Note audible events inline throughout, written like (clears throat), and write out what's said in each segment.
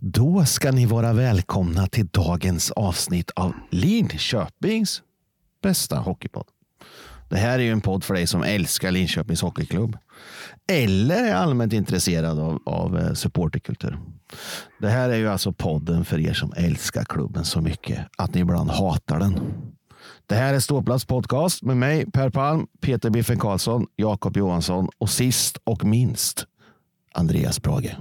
Då ska ni vara välkomna till dagens avsnitt av Linköpings bästa hockeypodd. Det här är ju en podd för dig som älskar Linköpings Hockeyklubb eller är allmänt intresserad av, av eh, supporterkultur. Det här är ju alltså podden för er som älskar klubben så mycket att ni ibland hatar den. Det här är Ståplats podcast med mig Per Palm, Peter Biffen Karlsson, Jakob Johansson och sist och minst Andreas Brage.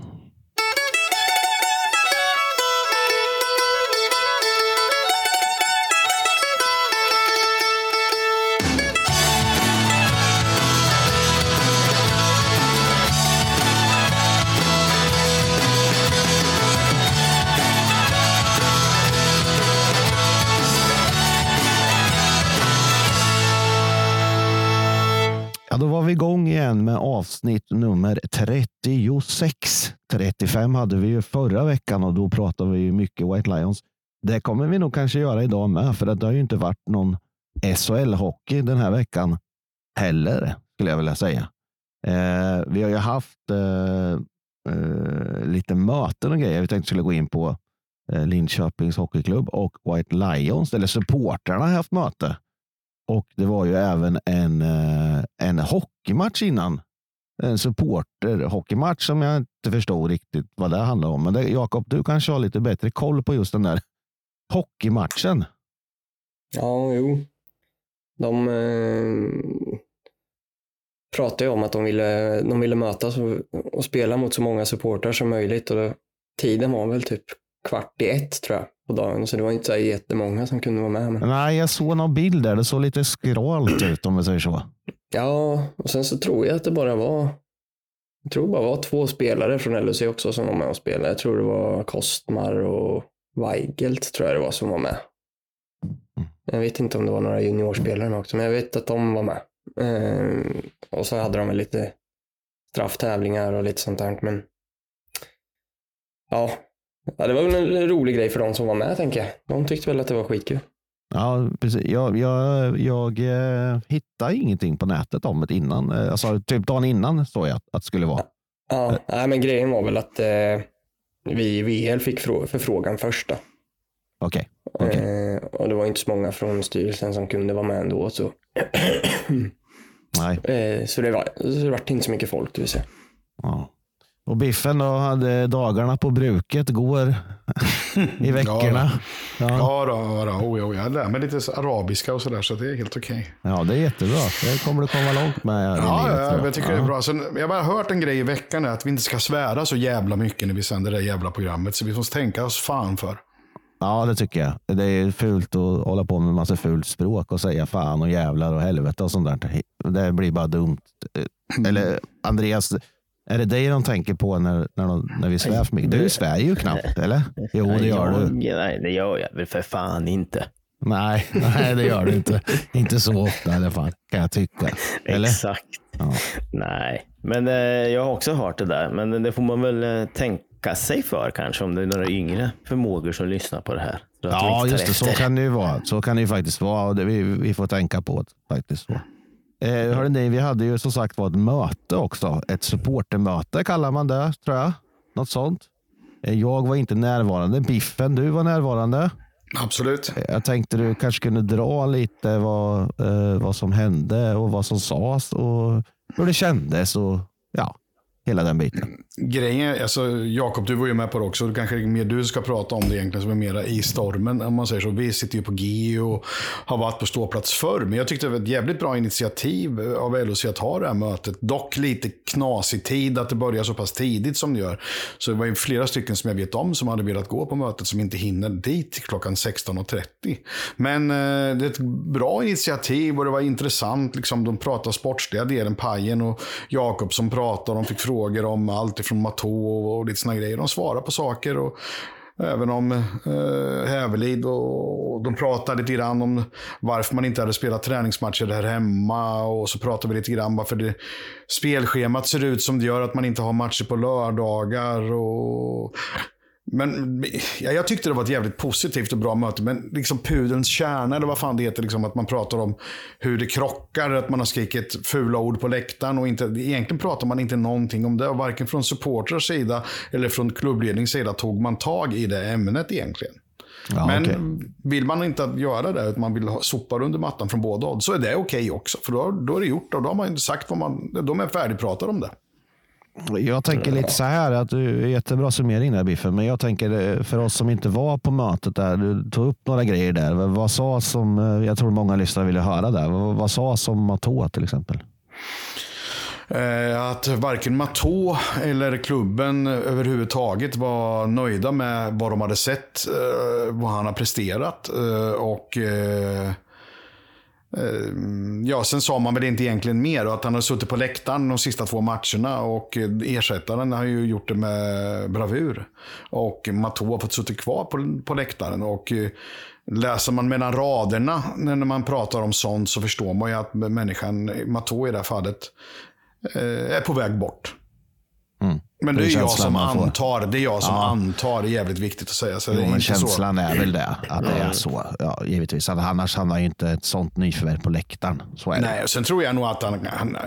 Vi igång igen med avsnitt nummer 36. 35 hade vi ju förra veckan och då pratade vi mycket White Lions. Det kommer vi nog kanske göra idag med, för det har ju inte varit någon SHL-hockey den här veckan heller, skulle jag vilja säga. Eh, vi har ju haft eh, eh, lite möten och grejer. Vi tänkte skulle gå in på eh, Linköpings Hockeyklubb och White Lions, eller supportrarna har haft möte. Och det var ju även en, eh, en hockeymatch innan. En supporterhockeymatch som jag inte förstod riktigt vad det handlade om. Men Jakob, du kanske har lite bättre koll på just den där hockeymatchen. Ja, jo. De eh, pratade ju om att de ville, de ville mötas och, och spela mot så många supportrar som möjligt. Och då, tiden var väl typ kvart i ett tror jag på dagen. Så det var inte så här jättemånga som kunde vara med. Men... Nej, jag såg någon bild där. Det såg lite skralt ut om vi säger så. Ja, och sen så tror jag att det bara var jag tror det bara var två spelare från LHC också som var med och spelade. Jag tror det var Kostmar och Weigelt tror jag det var som var med. Jag vet inte om det var några juniorspelare med också, men jag vet att de var med. Ehm, och så hade de väl lite strafftävlingar och lite sånt där. Men ja, ja, det var väl en rolig grej för de som var med tänker jag. De tyckte väl att det var skitkul. Ja, precis. Jag, jag, jag eh, hittade ingenting på nätet om det innan. Eh, Alltså, typ dagen innan såg jag att det skulle vara. Ja, nej, men grejen var väl att eh, vi i VL fick frå- förfrågan först. Okej. okej. Eh, och det var inte så många från styrelsen som kunde vara med ändå. Så, Nej. eh, så det var, så det var inte så mycket folk. Det vill säga. Ja. Och Biffen då hade dagarna på bruket går (laughs) i veckorna. Ja, Ja, då, ja, då. Oh, oh, jag lär mig lite arabiska och sådär, så det är helt okej. ja, det är jättebra. Det kommer du komma långt med. Ja, livet, ja, jag tycker det är bra. Sen, jag har bara hört en grej i veckan, att vi inte ska svära så jävla mycket när vi sänder det jävla programmet. Så vi måste tänka oss fan för. Ja, det tycker jag. Det är fult att hålla på med massa fult språk och säga fan och jävlar och helvete och sånt där. Det blir bara dumt. Eller Andreas, är det dig de tänker på när, när, de, när vi svär för mycket? Du svär ju knappt, eller? Jo, det gör du. Nej, det gör jag väl för fan inte. Nej, (laughs) nej, det gör du inte. Inte så ofta i alla fall, kan jag tycka. (laughs) Eller? Exakt. Ja. Nej, men eh, jag har också hört det där. Men det får man väl eh, tänka sig för kanske om det är några yngre förmågor som lyssnar på det här. Så Ja, just det. Så efter. kan det ju vara. Så kan det ju faktiskt vara. Och det, vi, vi får tänka på det faktiskt. Så. Eh, hörde ni, vi hade ju som sagt var ett möte också. Ett supportermöte kallar man det, tror jag. Något sånt. Eh, jag var inte närvarande. Biffen, du var närvarande. Absolut. Eh, Jag tänkte du kanske kunde dra lite vad, eh, vad som hände och vad som sades och hur det kändes och ja, hela den biten. Mm. Grejen, alltså, Jakob, du var ju med på det också. Det kanske är mer du ska prata om det egentligen, som är mera i stormen. Om man säger så. Vi sitter ju på G och har varit på ståplats förr. Men jag tyckte det var ett jävligt bra initiativ av LOC att ha det här mötet. Dock lite knasig tid att det börjar så pass tidigt som det gör. Så det var ju flera stycken som jag vet om som hade velat gå på mötet som inte hinner dit till klockan 16.30. Men eh, det är ett bra initiativ och det var intressant. Liksom, de pratade sportsliga delen, Pajen och Jakob som pratade. De fick frågor om allt ifrån Matå och, lite såna grejer. De svarar på saker. och Även om eh, Hävelid och, och de pratade lite grann om varför man inte hade spelat träningsmatcher där hemma. Och så pratade vi lite grann varför det, spelschemat ser ut som det gör att man inte har matcher på lördagar. Och men ja, jag tyckte det var ett jävligt positivt och bra möte. Men liksom pudelns kärna, eller vad fan det heter, liksom, att man pratar om hur det krockar, att man har skrikit fula ord på läktaren. Och inte, egentligen pratar man inte någonting om det. Och varken från supportrars sida eller från klubbledningens sida tog man tag i det ämnet egentligen. Ja, Men okej. vill man inte göra det, utan man vill sopa under mattan från båda håll, så är det okej också. För då, då är det gjort och då har man sagt vad man, de är färdigpratade om det. Jag tänker lite så här, att du är jättebra summering där Biffen, men jag tänker eh, för oss som inte var på mötet där, du tog upp några grejer där. Vad- sa som, eh, jag tror många lyssnare ville höra där, vad, vad sa som Matoa till exempel? Eh, att varken Matå eller klubben överhuvudtaget var nöjda med vad de hade sett, vad han har presterat. Och Eh, ja, sen sa man väl inte egentligen mer och att han har suttit på läktaren de sista två matcherna och eh, ersättaren har ju gjort det med bravur. Och Matå har fått suttit kvar på, på läktaren och eh, läser man mellan raderna när man pratar om sånt så förstår man ju att människan, Matå i det här fallet, är på väg bort. Mm. Men det Det är jag känslan som antar. Det är jag som Ja. antar. Det är jävligt viktigt att säga. Så det Jo, men inte så. känslan är väl det, att det är så. Ja, givetvis. Att Annars hamnar ju inte ett sånt nyförvärv på läktaren. Så är det. Nej, och sen tror jag nog att han, han...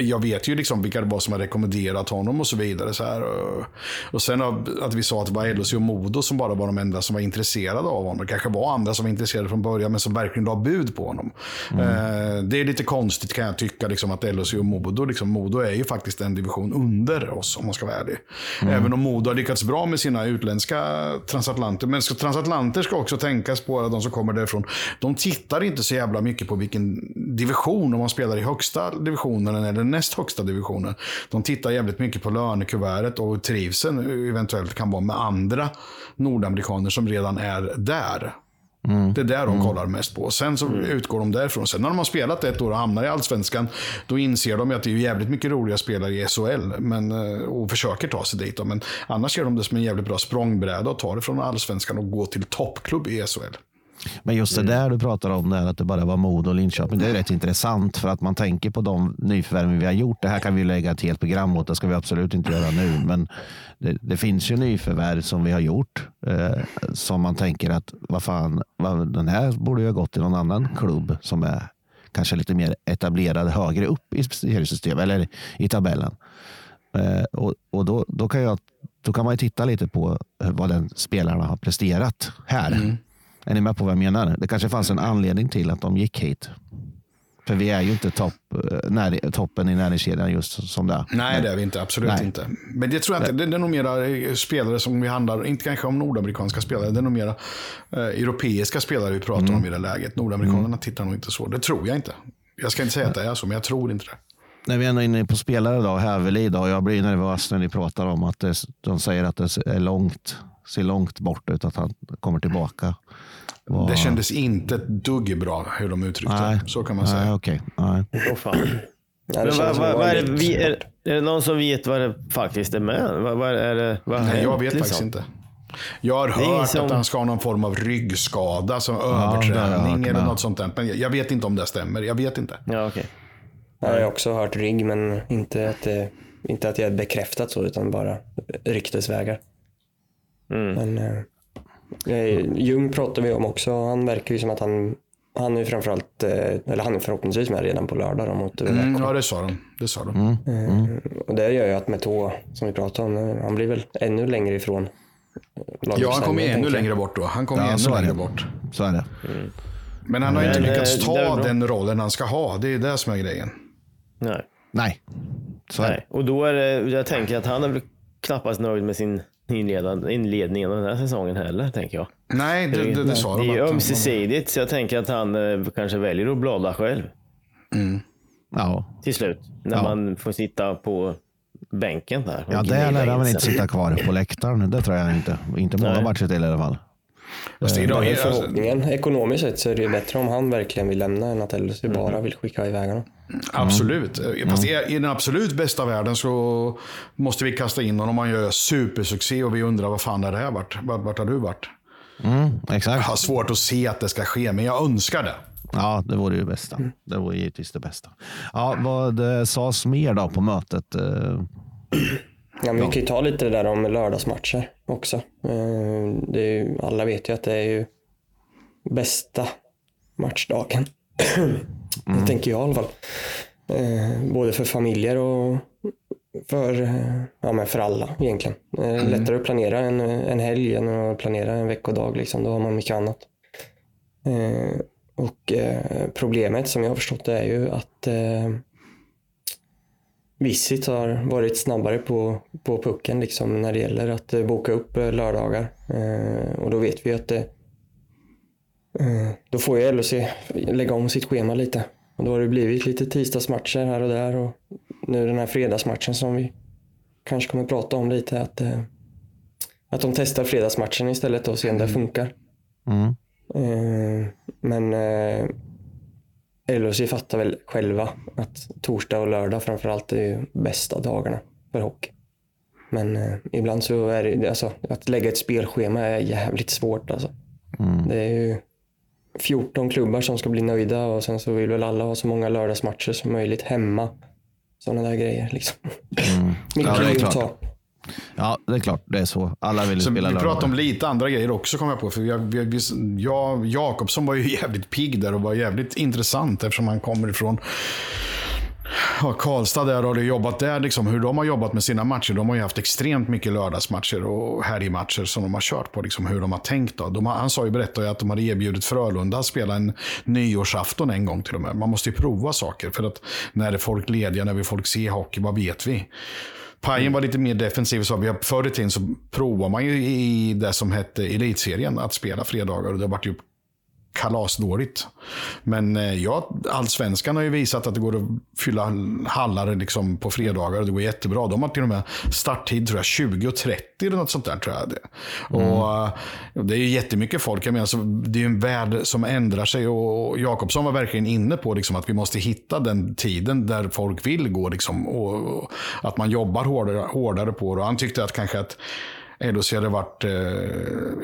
Jag vet ju liksom vilka det var som har rekommenderat honom och så vidare. Så här. Och, och sen att vi sa att det var LHC och Modo som bara var de enda som var intresserade av honom. Det kanske var andra som var intresserade från början, men som verkligen la bud på honom. Eh, det är lite konstigt kan jag tycka, liksom, att LHC och Modo, liksom, Modo är ju faktiskt en division under oss om man ska vara ärlig. Även om Modo har lyckats bra med sina utländska transatlanter. Men transatlanter ska också tänkas på, att de som kommer därifrån, de tittar inte så jävla mycket på vilken division, om man spelar i högsta divisionen eller näst högsta divisionen. De tittar jävligt mycket på lönekuvertet och trivseln eventuellt kan vara med andra nordamerikaner som redan är där. Det är där de kollar mest på. Sen så utgår de därifrån. Sen när de har spelat ett år och hamnar i allsvenskan, då inser de att det är jävligt mycket roliga spelare i SHL men, eh, och försöker ta sig dit. Men annars ser de det som en jävligt bra språngbräda att ta det från allsvenskan och gå till toppklubb i SHL. Men just det där du pratar om, där, att det bara var Modo och Linköping, det är rätt intressant för att man tänker på de nyförvärven vi har gjort. Det här kan vi lägga ett helt program åt, det ska vi absolut inte göra nu. Men det, det finns ju nyförvärv som vi har gjort eh, som man tänker att vad fan, vad, den här borde ju ha gått till någon annan klubb som är kanske lite mer etablerad högre upp i seriesystemet eller i tabellen. Eh, och och då, då, kan jag, då kan man ju titta lite på vad den spelarna har presterat här. Är ni med på vad jag menar? Det kanske fanns en anledning till att de gick hit. För vi är ju inte topp, eh, när, toppen i näringskedjan just som det är. Nej, det är vi inte. Absolut Nej. inte. Men det tror jag inte. Det, det är nog mera eh, spelare som vi handlar, inte kanske om nordamerikanska spelare, det är nog mera eh, europeiska spelare vi pratar om i det läget. Nordamerikanerna tittar nog inte så. Det tror jag inte. Jag ska inte säga att det är så, men jag tror inte det. När vi ändå är inne på spelare då, Hävelid då, jag blir nervös när ni pratar om att det, de säger att det är långt, ser långt bort ut att han kommer tillbaka. Vad- Det kändes inte ett dugg bra hur de uttryckte Nej. det. Så kan man Nej, säga. okej. Nej. Fan. (clears throat) Nej, det Men känns vad, som vad, det vad var är, det, lite vi, är, svårt. är det någon som vet vad det faktiskt är med? Vad, vad är det, vad Nej, jag vet liksom? faktiskt inte. Jag har hört som- att han ska ha någon form av ryggskada, som det jag överträning eller något sånt där. Men jag- vet inte om det stämmer. Jag vet inte. Ja, okej. Nej, jag har också hört rygg, men inte att, det, inte att jag är bekräftat så, utan bara ryktesvägar. Mm. Men eh, Ljung pratar vi om också. Han verkar ju som att han, han är framförallt, eh, eller han är förhoppningsvis med redan på lördag då, mot Mm, ja, det sa de. Det sa de. Mm. Eh, Och det gör ju att Metå, som vi pratade om, han blir väl ännu längre ifrån Ja, han kommer ännu längre bort då. Han kommer Ja, ännu längre bort. Så är det. Men han har inte Men, lyckats ta den rollen han ska ha. Det är det som är grejen. Nej. Nej. Så är det. Nej. Och då är det, jag tänker att han är väl knappast nöjd med sin inledande, inledning av den här säsongen heller, tänker jag. Nej, det, det, det sa det de. är ju att- ömsesidigt, så jag tänker att han eh, kanske väljer att blada själv Ja, till slut. När Ja. man får sitta på bänken där. ja där lär han väl inte sitta kvar på läktaren. Det tror jag inte. Inte många matcher till i alla fall. Fast är, Men det är, alltså, förhoppningen, ekonomiskt sett så är det ju bättre om han verkligen vill lämna än att LHC bara vill skicka iväg honom. absolut. Fast i, i den absolut bästa världen så måste vi kasta in honom om han gör supersuccé och vi undrar vad fan är det här vart? Vart, vart har du varit? Mm, Jag exakt. har svårt att se att det ska ske, men jag önskar det. Ja, det vore ju bästa. Det vore givetvis det bästa. Ja, vad eh, sades mer då på mötet? (clears throat) Ja, men Vi kan ju ta lite det där om lördagsmatcher också. Eh, Det ju, alla vet ju att det är ju bästa matchdagen. Det (clears throat) tänker jag i alla fall. Eh, Både för familjer och för, ja, men för alla egentligen. Eh, Lättare att planera en, en helg än att planera en veckodag. Liksom. Då har man mycket annat. Och problemet som jag har förstått det är ju att Visit har varit snabbare på, på pucken liksom när det gäller att eh, boka upp eh, lördagar. Eh, och då vet vi att det, då får ju LHC lägga om sitt schema lite. Och då har det blivit lite tisdagsmatcher här och där och nu den här fredagsmatchen som vi kanske kommer prata om lite att, att de testar fredagsmatchen istället och ser om det funkar. Mm. Men LHC fattar väl själva att torsdag och lördag framförallt är ju bästa dagarna för hockey. Men eh, ibland så är det, alltså att lägga ett spelschema är jävligt svårt alltså. Mm. Det är ju 14 klubbar som ska bli nöjda och sen så vill väl alla ha så många lördagsmatcher som möjligt hemma. Sådana där grejer liksom. Mm. Mycket Ja, att ta. Ja, det är klart. Det är så. Alla vill Så vi spela lördag. pratade om lite andra grejer också kom jag på. För jag, vi- vi- jag, Jakobsson var ju (laughs) jävligt pigg där och var jävligt intressant eftersom han kommer ifrån ja, Karlstad där och har jobbat där. Liksom, hur de har jobbat med sina matcher. De har ju haft extremt mycket lördagsmatcher och helgmatcher som de har kört på. Liksom, hur de har tänkt. Då. De har, han sa ju, berättade ju att de hade erbjudit Frölunda att spela en nyårsafton en gång till och med. Man måste ju prova saker. För att när är folk lediga, när vill folk se hockey, vad vet vi? Pajen var lite mer defensiv. Så vi har, förr i tiden så provar man ju i det som hette elitserien att spela fredagar. Och det har varit ju kalasdåligt. Men eh, ja, allsvenskan har ju visat att det går att fylla hallar liksom på fredagar det går jättebra. De har till och med starttid tror jag 20 och 30 eller något sånt där. tror jag. Det. Och, eh, det är ju jättemycket folk. Jag menar, så det är ju en värld som ändrar sig och Jakobsson var verkligen inne på liksom, att vi måste hitta den tiden där folk vill gå. Liksom, och, och att man jobbar hårdare, hårdare på det. Och han tyckte att kanske att LHC hade varit eh,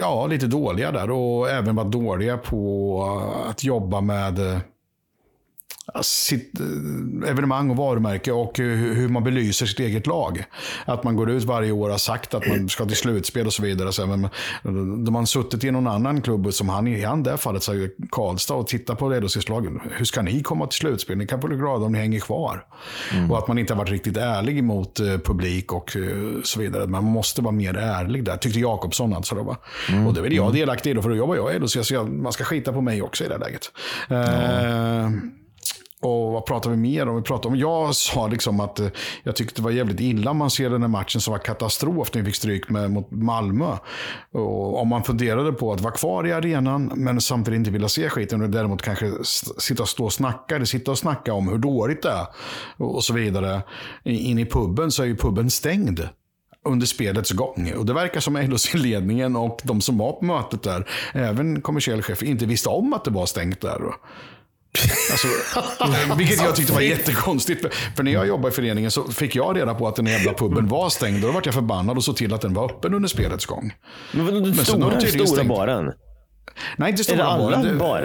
ja, lite dåliga där och även varit dåliga på att jobba med eh, sitt eh, evenemang och varumärke och hur man belyser sitt eget lag. Att man går ut varje år och har sagt att man ska till slutspel och så vidare. Så, men, de har suttit i någon annan klubb, som han i han det fallet, så Karlstad, och tittat på LHC-lagen. Hur ska ni komma till slutspel? Ni kan bli glada om ni hänger kvar. Och att man inte har varit riktigt ärlig mot eh, publik och eh, så vidare. Man måste vara mer ärlig där, tyckte Jakobsson alltså. Då, va? Och det är väl jag delaktig i, då, för då jobbar jag i LHC, så jag, man ska skita på mig också i det läget. Eh, och vad pratar vi mer om? Vi pratar om jag sa liksom att eh, jag tyckte det var jävligt illa man ser den här matchen som var katastrof när vi fick stryk med, mot Malmö. Och om man funderade på att vara kvar i arenan men samtidigt inte vilja se skiten och däremot kanske sitta och stå och snacka eller sitta och snacka om hur dåligt det är och så vidare. I- In i puben så är ju puben stängd under spelets gång. Och det verkar som LHC-ledningen och de som var på mötet där, även kommersiell chef, inte visste om att det var stängt där. Alltså, (laughs) vilket jag tyckte var jättekonstigt. För, när jag jobbade i föreningen så fick jag reda på att den jävla puben var stängd. Och då vart jag förbannad och såg till att den var öppen under spelets gång. Men vadå, har stora, stora stängt. baren? Nej, inte stora Är det alla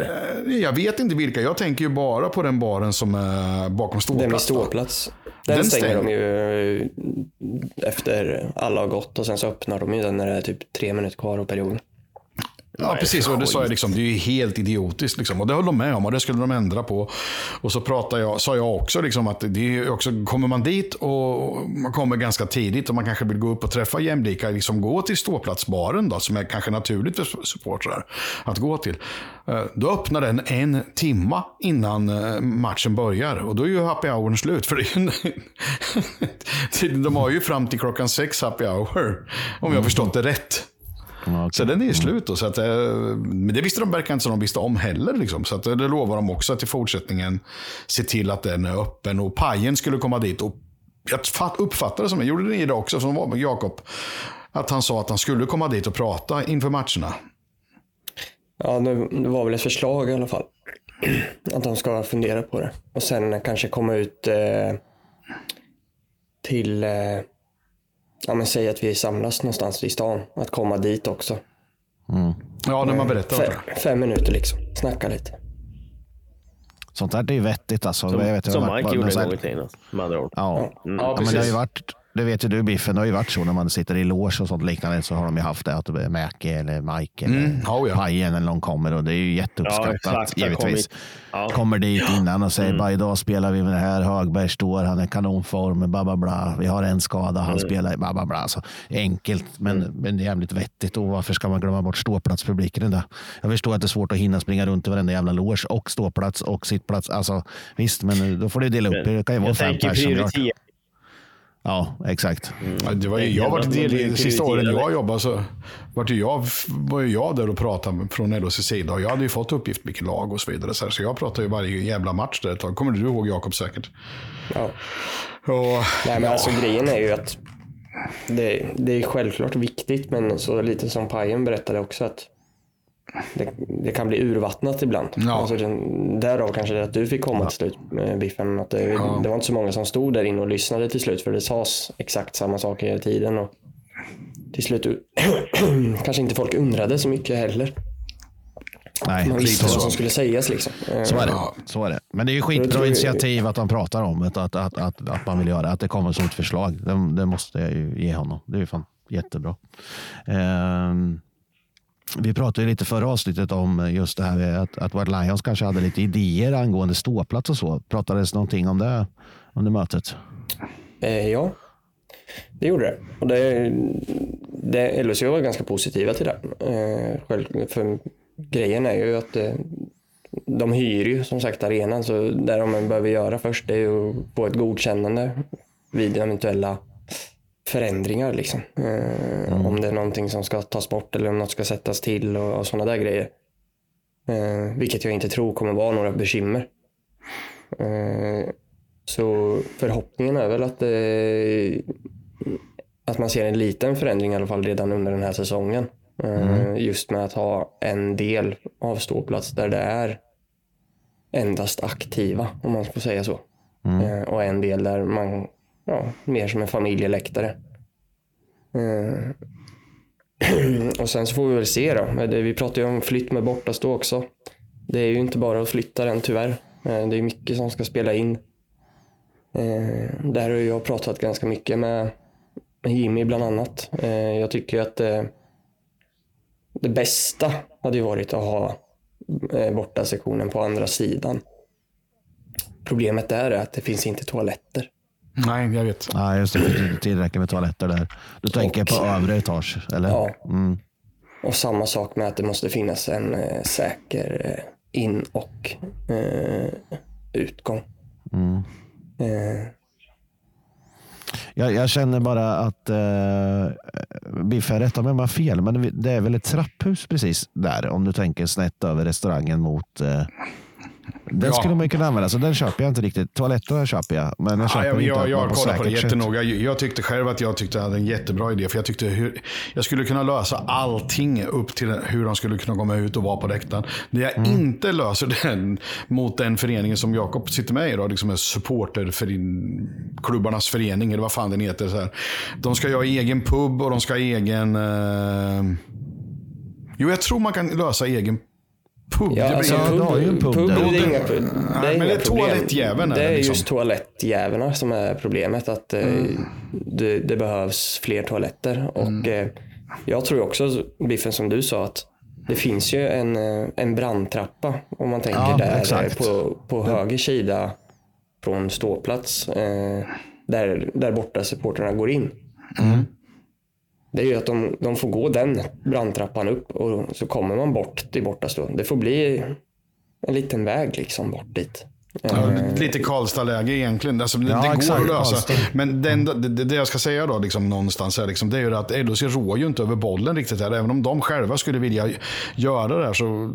eh, Jag vet inte vilka. Jag tänker ju bara på den baren som är bakom Den med ståplats. ståplats. Den, Den stänger stänger. de ju eh, efter alla har gått och sen så öppnar de ju den när det är typ tre minuter kvar av perioden. Ja, precis. Och det sa jag liksom, det är ju helt idiotiskt. Liksom. Och det höll de med om och det skulle de ändra på. Och så pratade jag, sa jag också liksom att det är också, kommer man dit och man kommer ganska tidigt och man kanske vill gå upp och träffa jämlika, liksom gå till ståplatsbaren då, som är kanske naturligt för supportrar att gå till. Eh, Då öppnar den en timma innan eh, matchen börjar. Och då är ju happy houren slut. För ju, (laughs) de har ju fram till klockan sex happy hour. Om jag har förstått det rätt. Ja, Så den är ju slut då. Så att, eh, men det visste de verkar inte som de visste om heller. Liksom. Så att, eh, det lovar de också att i fortsättningen se till att den är öppen. Och pajen skulle komma dit. Och jag fatt- uppfattade det som, jag gjorde det i det också, som var med Jakob. Att han sa att han skulle komma dit och prata inför matcherna. Ja, det, det var väl ett förslag i alla fall. (clears throat) Att de ska fundera på det. Och sen kanske komma ut eh, till, eh, ja men säg att vi samlas någonstans i stan. Att komma dit också. Ja, när man berättar om Fe, det. fem minuter liksom. Snacka lite. Sånt där det är vettigt alltså. Som, jag vet, jag som har varit Mike på gjorde en gång i tiden. Med andra ord. Ja. Ja, Ja, men det har ju varit Det vet ju du Biffen, det har ju varit så när man sitter i loge och sånt liknande så har de ju haft det att Mäke eller Mike eller Mm. Oh, ja. Pajen eller någon kommer och det är ju Ja, jätteuppskattat exakt. Det har givetvis. Ja. Kommer dit innan och säger bara idag spelar vi med det här. Högberg står, han är kanonform, bla bla bla. Vi har en skada, han spelar, bla bla bla. Alltså, enkelt, men, men det är jävligt vettigt. Och varför ska man glömma bort ståplatspubliken? Där? Jag förstår att det är svårt att hinna springa runt i varenda jävla loge och ståplats och sittplats. Alltså, visst, men då får du dela upp det. Det kan ju vara fem personer. Ja, exakt. Ja, Det var ju, Mm. jag var Det del, blir de sista åren jag jobbade så var, ju jag, var ju jag där och pratade från LHCs sida. Och jag hade ju fått uppgift vilket lag och så vidare. Så, här, så jag pratade ju varje jävla match där ett tag. Kommer du ihåg Jakob säkert? Ja. Och, Nej, men alltså grejen är ju att det, det är självklart viktigt, men så lite som Pajen berättade också att det, det kan bli urvattnat ibland. Ja. Alltså den, därav kanske det att du fick komma till slut, Biffen. Att det, det var inte så många som stod där inne och lyssnade till slut, för det sades exakt samma saker hela tiden. Och till slut (clears throat) kanske inte folk undrade så mycket heller. Nej, Man visste vad som skulle sägas liksom. Så är, det. Ja. så är det. Men det är ju skitbra initiativ att han pratar om det, att, att, att, att man vill göra att det kommer som ett förslag. Det, det måste jag ju ge honom. Det är ju fan jättebra. Ehm, vi pratade lite förra avsnittet om just det här med att, att White Lions kanske hade lite idéer angående ståplats och så. Pratades någonting om det under mötet? Eh, ja, det gjorde det. Och det, det LSU var ganska positiva till det. Eh, själv, för grejen är ju att eh, de hyr ju som sagt arenan, så det de behöver göra först är ju att få ett godkännande vid eventuella förändringar. Liksom. Eh, Om det är någonting som ska tas bort eller om något ska sättas till och, och sådana där grejer. Eh, vilket jag inte tror kommer vara några bekymmer. Eh, så förhoppningen är väl att, eh, att man ser en liten förändring i alla fall redan under den här säsongen. Eh, Just med att ha en del av ståplats där det är endast aktiva, om man får säga så. Eh, och en del där man, ja, mer som en familjeläktare. Eh, (clears throat) och sen så får vi väl se då. Eh, vi pratar ju om flytt med bortastå också. Det är ju inte bara att flytta den tyvärr. Eh, Det är mycket som ska spela in. Eh, där har jag pratat ganska mycket med, Jimmy bland annat. Eh, jag tycker att eh, det bästa hade ju varit att ha eh, borta sektionen på andra sidan. Problemet där är att det finns inte toaletter nej, jag vet. Nej, just det. Det inte tillräckligt med toaletter där. Du tänker på övre etage, eller? Ja. Mm. Och samma sak med att det måste finnas en eh, säker eh, in och eh, utgång. Mm. Eh, Jag, jag känner bara att eh, Biffen, rätta mig om jag har fel, men det är väl ett trapphus precis där om du tänker snett över restaurangen mot eh, den Ja. skulle man kunna använda, så den köper jag inte riktigt. Toaletterna köper jag, men jag Ja, köper jag, inte jag, jag kollat på det jättenoga. Jag, jag tyckte själv att jag tyckte jag hade en jättebra idé. För jag tyckte hur, jag skulle kunna lösa allting upp till hur de skulle kunna komma ut och vara på läktaren. Det jag Mm. inte löser (laughs) den mot den föreningen som Jakob sitter med i idag, liksom en supporter för klubbarnas förening, eller vad fan den heter. Så här. De ska ju ha egen pub och de ska ha egen... Eh... Jo, jag tror man kan lösa egen pub. Ja, Det alltså, blir- Ja, ju en pub pub där. det är Ja, inga, det- Nej, men det är toalettjäveln Det är liksom. just toalettjäveln som är problemet. Att eh, Mm. det, det behövs fler toaletter. Och Mm. eh, Jag tror också, Biffen, som du sa, att det finns ju en, eh, en brandtrappa. Om man tänker Ja, där exakt. på, på höger sida från ståplats. Eh, där, där borta supporterna går in. Mm. Det är ju att de, de får gå den brandtrappan upp och så kommer man bort till bortastå. Det får bli en liten väg liksom bort dit. Ja, Eh, lite Karlstad-läge egentligen. Alltså, det, Ja, det går exakt, att lösa. Karlstad. Men den, det, det det jag ska säga då, liksom, någonstans är, liksom, det är ju att LHC rår ju inte över bollen riktigt. här. Även om de själva skulle vilja göra det här så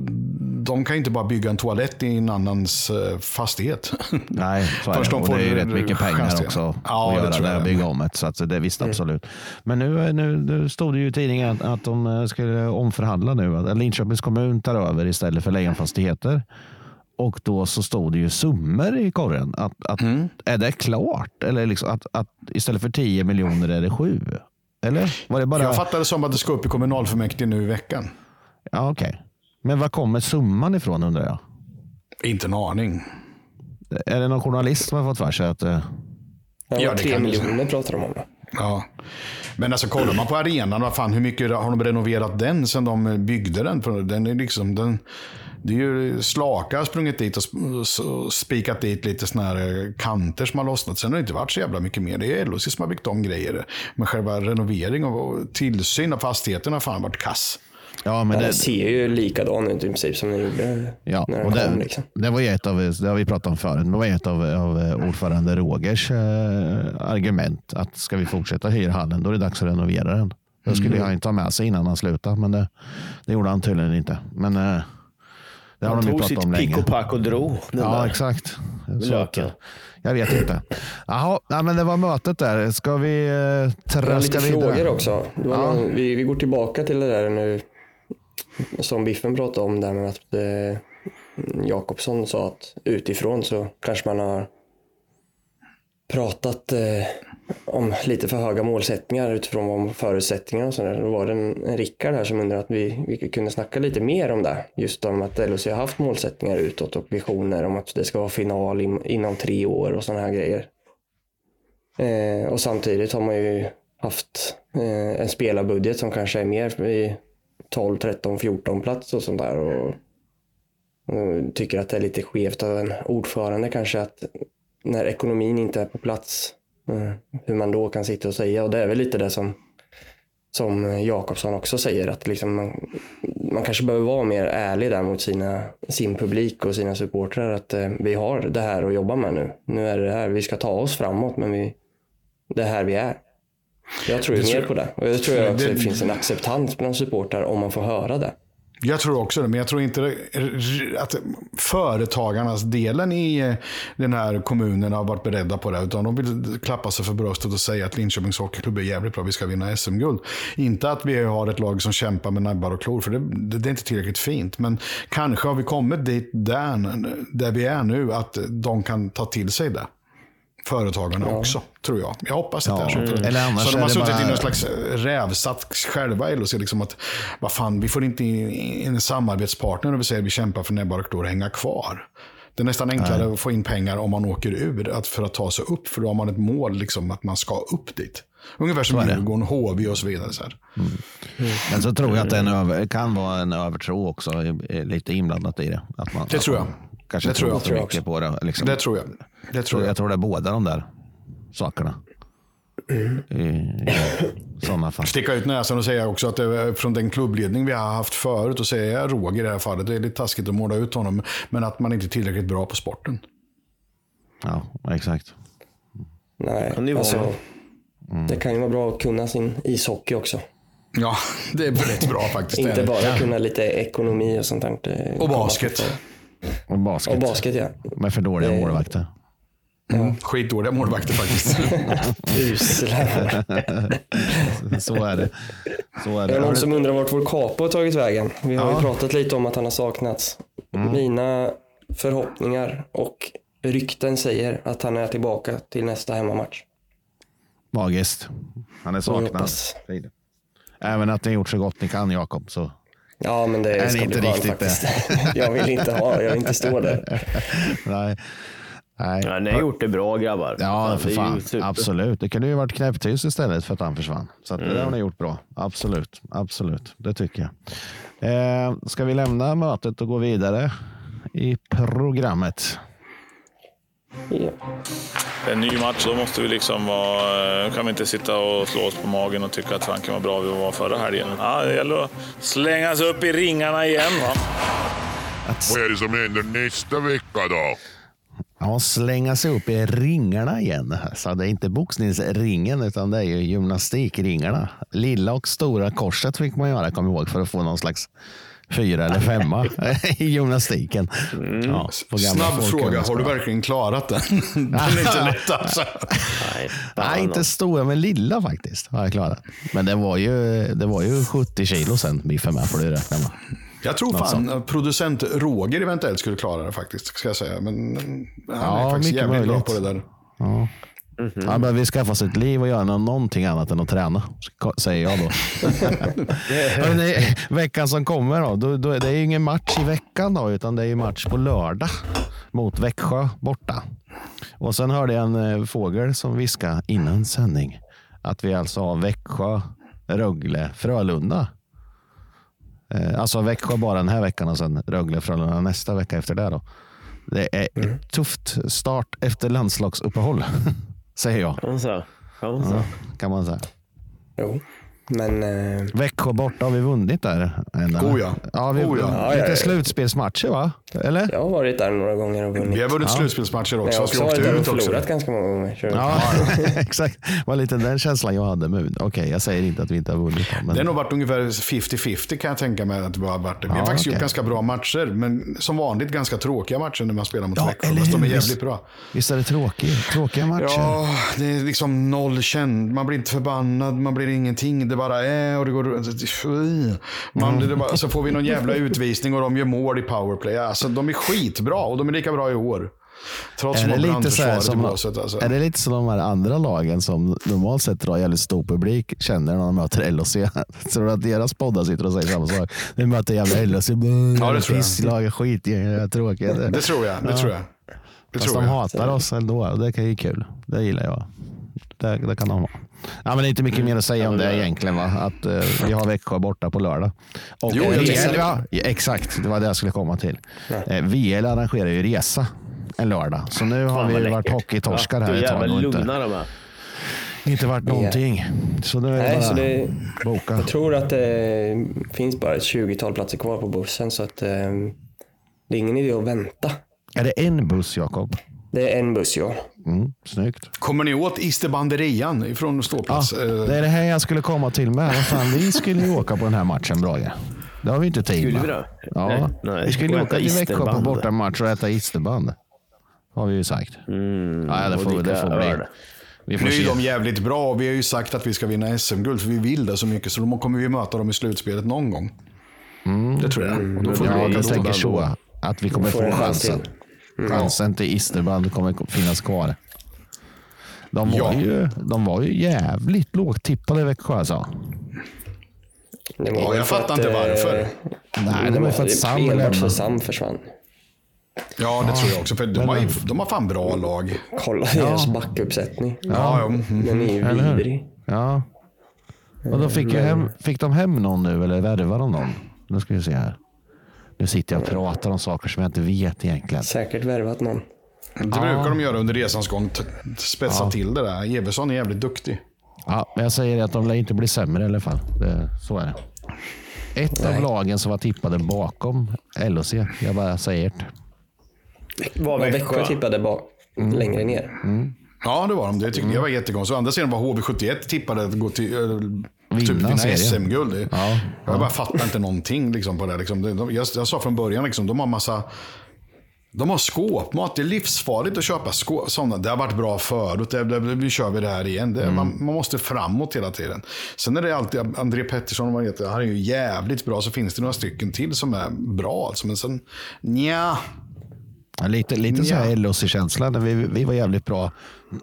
de kan ju inte bara bygga en toalett i en annans eh, fastighet. (laughs) Nej, så är det. de Och det är ju rätt mycket pengar chans till. också Ja, att det göra det jag. och bygga om det. Så att det visst absolut. Men nu, nu, nu stod det ju i tidningen att, att de eh, skulle omförhandla nu. Att Linköpings kommun tar över istället för Lejonfastigheter. Och då så stod det ju summor i korren. Att, att, Mm. Är det klart? Eller liksom att, att istället för 10 miljoner är det 7? Eller? Var det bara... Jag fattade som att det ska upp i kommunalfullmäktige nu i veckan. Ja, okej. Men var kommer summan ifrån undrar jag? Inte en aning. Är det någon journalist som har fått för sig att... eh, Ja, Ja, det tre kan du miljoner pratar de om. Ja. Men alltså kollar man på arenan, vad fan, hur mycket har de renoverat den sen de byggde den? För Den är liksom, den, det är ju Slaka har sprungit dit och sp- och spikat dit lite såna här kanter som har lossnat. Sen har det inte varit så jävla mycket mer. Det är LHC som har byggt om grejer. Men själva renovering och tillsyn av fastigheten har fan varit kass. Ja, men det, den ser ju likadan ut i princip som den gjorde Ja, när den och kom. det, Liksom. det var ett av, det har vi pratat om förut, det var ett av, av eh, ordförande Rogers eh, argument att ska vi fortsätta hyra hallen då är det dags att renovera den. Det skulle Mm. han ta med sig innan han slutade, men det, det gjorde han tydligen inte. Men eh, det har Han de ju tog pratat sitt om pick och pack och drog. Ja, där. exakt. Så att, Löken. jag vet inte. Jaha, ja, men det var mötet där. Ska vi eh, traska lite vidare? frågor också. Det var Ja. någon, vi, vi går tillbaka till det där nu som Biffen pratade om där med att eh, Jakobsson sa att utifrån så kanske man har pratat eh, om lite för höga målsättningar utifrån förutsättningarna förutsättningar och sådär. Då var det en, en Rickard här som undrade att vi, vi kunde snacka lite mer om det. Just om att LHC har haft målsättningar utåt och visioner om att det ska vara final in, inom tre år och sådana här grejer. Eh, och samtidigt har man ju haft eh, en spelarbudget som kanske är mer i 12, 13, 14 plats och sånt där. Och, och tycker att det är lite skevt av en ordförande kanske att när ekonomin inte är på plats, hur man då kan sitta och säga. Och det är väl lite det som, som Jakobsson också säger, att liksom man, man kanske behöver vara mer ärlig där mot sina, sin publik och sina supportrar. Att eh, vi har det här att jobba med nu. Nu är det här, vi ska ta oss framåt, men vi, det är här vi är. Jag tror ju mer på det. Och jag tror jag också Det- det finns en acceptans bland supportrar om man får höra det. Jag tror också det, men jag tror inte att företagarnas delen i eh, den här kommunen har varit beredda på det. Utan de vill klappa sig för bröstet och säga att Linköpings Hockeyklubb är jävligt bra, vi ska vinna SM-guld. Inte att vi har ett lag som kämpar med näbbar och klor, för det, det, det är inte tillräckligt fint. Men kanske har vi kommit dit där, där vi är nu, att de kan ta till sig det. Företagarna också, tror jag. Jag hoppas att det är så. Mm. Eller annars så de har suttit bara- i någon slags rävsatt själva och ser liksom att vad fan, vi får inte in en samarbetspartner och vi säger att vi kämpar för klor att hänga kvar. Det är nästan enklare att få in pengar om man åker ur att för att ta sig upp. För då har man ett mål liksom att man ska upp dit. Ungefär som. Djurgården, HV och så vidare. Så här. Men så tror jag att det över, kan vara en övertro också, lite inblandat i det. Att man, Det att tror jag. man Kanske Det tror tror jag. för tror jag mycket på det. Liksom. Det tror jag. Det tror jag. jag tror det är båda de där sakerna. I, i sådana fall. Sticka ut näsan och säga också att det är från den klubbledning vi har haft förut och säga Roger i det här fallet. Det är lite taskigt att måla ut honom. Men att man inte är tillräckligt bra på sporten. Ja, exakt. Nej, Kan det ju vara. alltså, det kan ju vara bra att kunna sin ishockey också. Ja, (laughs) det är rätt bra faktiskt. Det Inte det. bara kunna lite ekonomi och sånt där. Det Och basket. Och basket. Och basket ja. Med för dåliga Det- målvakter. Mm. Skitdåliga målvakter faktiskt. (laughs) Usla. (laughs) Så är det. Så är Det är det. någon som undrar vart vår Capo har tagit vägen. Vi har Ja. ju pratat lite om att han har saknats. Mina förhoppningar och rykten säger att han är tillbaka till nästa hemmamatch. Magiskt. Han är saknad. Även att ni har gjort så gott ni kan, Jakob. Så. Ja, men det Är ska inte bli riktigt det? faktiskt. (laughs) jag vill inte ha, jag vill inte stå där. (laughs) Nej. Nej. Ja, ni har gjort det bra grabbar. Ja, för det fan. super. Absolut. Det kunde ju varit knäpptyst istället för att han försvann. Så att det där har ni gjort bra. Absolut. Absolut. Det tycker jag. Eh, ska vi lämna mötet och gå vidare i programmet? Ja. Det är en ny match, då måste vi liksom vara... eh, kan vi inte sitta och slå oss på magen och tycka att Franken var bra vi var förra helgen. Ja, det gäller att slänga sig upp i ringarna igen. Va? Vad är det som händer nästa vecka då? Ja, slänga sig upp i ringarna igen. Så det är inte boxningsringen utan det är ju gymnastikringarna. Lilla och stora korset fick man göra, kom ihåg, för att få någon slags fyra eller femma (laughs) i gymnastiken. Ja, på gamla Snabb fråga, har du verkligen klarat den? (laughs) den är inte lätt alltså. Nej, Nej, inte stora, men lilla faktiskt har jag klarat. Men det var ju, det var ju 70 kilo sen, Biffen med, får du räkna med. Jag tror fan producent Roger eventuellt skulle klara det faktiskt. Ska jag säga. Men han Ja, är faktiskt jävligt bra möjligt. på det där. Ja. Han behöver skaffa sig ett liv och göra nå- någonting annat än att träna, säger jag då. (laughs) Veckan som kommer då, då, då, det är ju ingen match i veckan då, utan det är ju match på lördag mot Växjö borta. Och sen hörde jag en eh, fågel som viska innan sändning att vi alltså har Växjö, Rögle, Frölunda. Eh, alltså Växjö bara den här veckan och sen Rögle, Frölunda nästa vecka efter det. Då. Det är ett tufft start efter landslagsuppehåll, (laughs) säger jag. Kan man säga. Kan man säga. Ja, kan man säga. Jo. Men eh, Växjö borta har vi vunnit där. Oh ja. ja, vi, Oh ja. Lite slutspelsmatcher va? Eller? jag har varit där några gånger och vunnit. Vi har vunnit Ja. slutspelsmatcher Men jag också, har så också vi varit där och ut också. förlorat ganska många gånger. Ja, (laughs) exakt. Det var lite den känslan jag hade. med Okej, jag säger inte att vi inte har vunnit. Men... Det har nog varit ungefär 50-50 kan jag tänka mig att det har varit. Vi har Ja, faktiskt gjort okej. ganska bra matcher, men som vanligt ganska tråkiga matcher när man spelar mot Ja, Växjö. eller Fast de är hur? jävligt bra. Visst är det tråkigt? tråkiga matcher? Ja, det är liksom noll känd. Man blir inte förbannad, man blir ingenting. Det bara är och det går... Fy. Man, det bara, så får vi någon jävla utvisning och de gör mål i powerplay. Alltså, de är skitbra och de är lika bra i år. Trots Är det, lite så här som, båset. Alltså. är det lite som de här andra lagen som normalt sett drar jävligt stor publik känner när de möter LHC? (laughs) Tror du att deras poddar sitter och säger samma sak? Vi möter jävla LHC. Ja, det tror jag. Pisslag, skitgäng, tråkiga. Det tror jag. Det tror jag. Det Fast tror de jag. hatar oss ändå. Det ju kul. Det gillar jag. Det, det kan de ha. Ja, men det är inte mycket mer att säga om det egentligen. Va? Att eh, vi har Växjö borta på lördag. Och Jo, jag VL, ja, exakt, det var det jag skulle komma till. Eh, VL arrangerar ju resa en lördag. Så nu har vi varit läckert. hockeytorskar Ja, här ett tag. jävlar och Inte, lugna de här. inte varit någonting. Så nu är det Nej, bara så det, boka. jag tror att det finns bara ett 20-tal platser kvar på bussen så att eh, det är ingen idé att vänta. Är det en buss, Jakob? Det är en buss, ja. Mm, snyggt. Kommer ni åt Isterbanderian ifrån Ja, ståplats? Eh, det är det här jag skulle komma till med. Vad fan, vi skulle ju åka på den här matchen, Brage. Det har vi inte tid Skulle med. vi det? Ja, Nej, nej. vi skulle åka till Växjö på bortamatch och äta isterband. Har vi ju sagt. Mm, Ja, det får, det får bli. Vi får Nu är de jävligt bra och vi har ju sagt att vi ska vinna SM-guld för vi vill det så mycket. Så då kommer vi möta dem i slutspelet någon gång. Det tror jag. Och då får Ja, vi jag tänker då. så. Att vi kommer få en chans chansen. Till. Chansen till isterband kommer finnas kvar. De var, Ja. ju, de var ju jävligt lågt tippade Växjö alltså. Ja, jag fattar att, inte eh, varför. Nej, det var ju för att Sam för. Sam försvann. Ja, det tror jag också. För de har, de har fan bra lag. Kolla deras backuppsättning. Ja, ja. mm. Den är ju vidrig. Ja. Och då fick, jag hem, fick de hem någon nu eller värvade de någon? Nu ska vi se här. Nu sitter jag och pratar om saker som jag inte vet egentligen. Säkert värvat någon. Det brukar de göra under resans gång. Spetsa till det där. Everson är jävligt duktig. Ja, men jag säger att de lär inte bli sämre i alla fall. Det, så är det. Ett av Nej. lagen som var tippade bakom LHC. Jag bara säger det. Var Växjö tippade bak längre ner. Ja, det var de. Det tyckte jag var jättekonstigt. Å andra sidan var HV71 tippade att gå till äh, typ Vinna vinna. SM-guld. Det- Ja, Jag bara fattar inte någonting liksom, på det. Liksom. Det- Jag, jag sa från början, liksom, de har massa... De har skåpmat. Det är livsfarligt att köpa skå, sådana. Det har varit bra förut. Det, det, vi kör vi det här igen. Det, man, man måste framåt hela tiden. Sen är det alltid André Pettersson, vad han heter, han är ju jävligt bra. Så finns det några stycken till som är bra. Alltså. Men sen, nja. Lite, lite så här Ja. LHC-känsla. när Vi, vi var jävligt bra.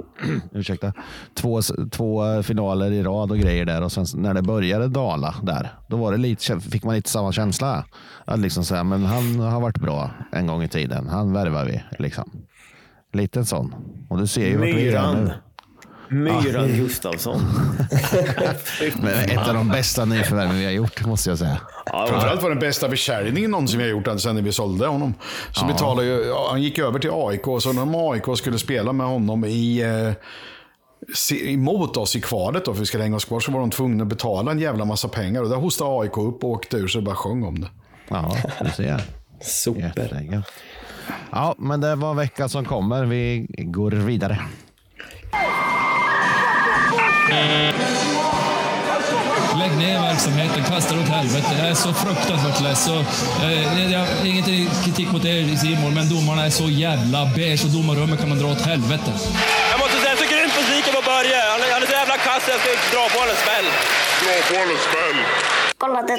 (clears throat) Ursäkta. Två, två finaler i rad och grejer där. Och sen när det började dala där, då var det lite, fick man lite samma känsla. Att liksom säga, men han har varit bra en gång i tiden. Han värvar vi. Liksom. Lite en sån. Och du ser ju vart vi är nu. Myran. Gustafsson. (laughs) Men ett av de bästa nyförvärven vi har gjort, måste jag säga. Ja, Framförallt var den bästa försäljningen någonsin vi har gjort sen när vi sålde honom. Så betalade ju, ja, han gick över till AIK, så när AIK skulle spela med honom i, eh, se- emot oss i kvalet, då, för vi skulle hänga oss kvar, så var de tvungna att betala en jävla massa pengar. Och där hostade AIK upp och åkte ur så det bara sjöng om det. Ja, du ser. Super. Ja, men det var veckan som kommer. Vi går vidare. Lägg ner verksamheten, kasta det åt helvete. Jag är så fruktansvärt less. Och, eh, jag har ingen kritik mot er Simon, men domarna är så jävla beige och domarrummet kan man dra åt helvete. Jag måste säga, jag är så grymt besviken på Börje. Han är, han är så jävla kass, jag ska dra på honom en smäll. Dra på en smäll. Kolla, det,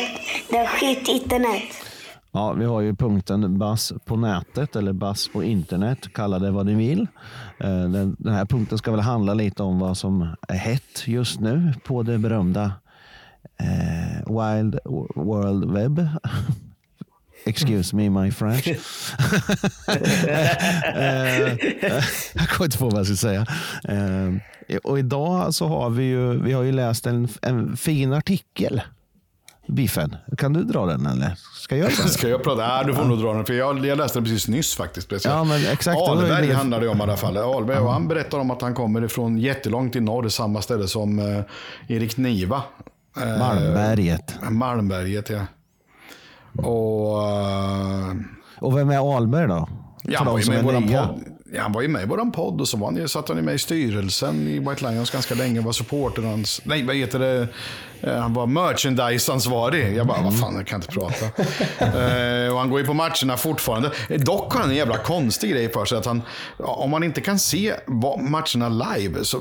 det är skit internet. Ja, vi har ju punkten Bass på nätet eller Bass på internet. Kalla det vad ni vill. Eh, Den, här punkten ska väl handla lite om vad som är hett just nu på det berömda eh, Wild World Web. (laughs) Excuse me my French. (laughs) Eh, (laughs) jag kommer inte på vad jag ska säga. Och idag så har vi ju, vi har ju läst en, en fin artikel. Biffen, kan du dra den eller? Ska jag den? Ska jag prata? Nej, du får nog dra den. För jag, jag läste den precis nyss faktiskt. Precis. Ja, men exakt. Alberg det- handlar det om i alla fall. Alberg, och han berättar om att han kommer ifrån jättelångt i norr, samma ställe som eh, Erik Niva. Eh, Malmberget. Malmberget, ja. Och... eh, Och vem är Alberg då? Ja, För var de som är nya. podd. Ja, han var ju med i våran podd och så var han, satt han ju med i styrelsen i White Lions ganska länge. Var supporter hans... Nej, vad heter det? Eh, Han var merchandise-ansvarig. Jag bara, vad fan, jag kan inte prata. (laughs) Eh, och han går ju på matcherna fortfarande. Dock har han en jävla konstig grej för sig. Att han, om man inte kan se matcherna live så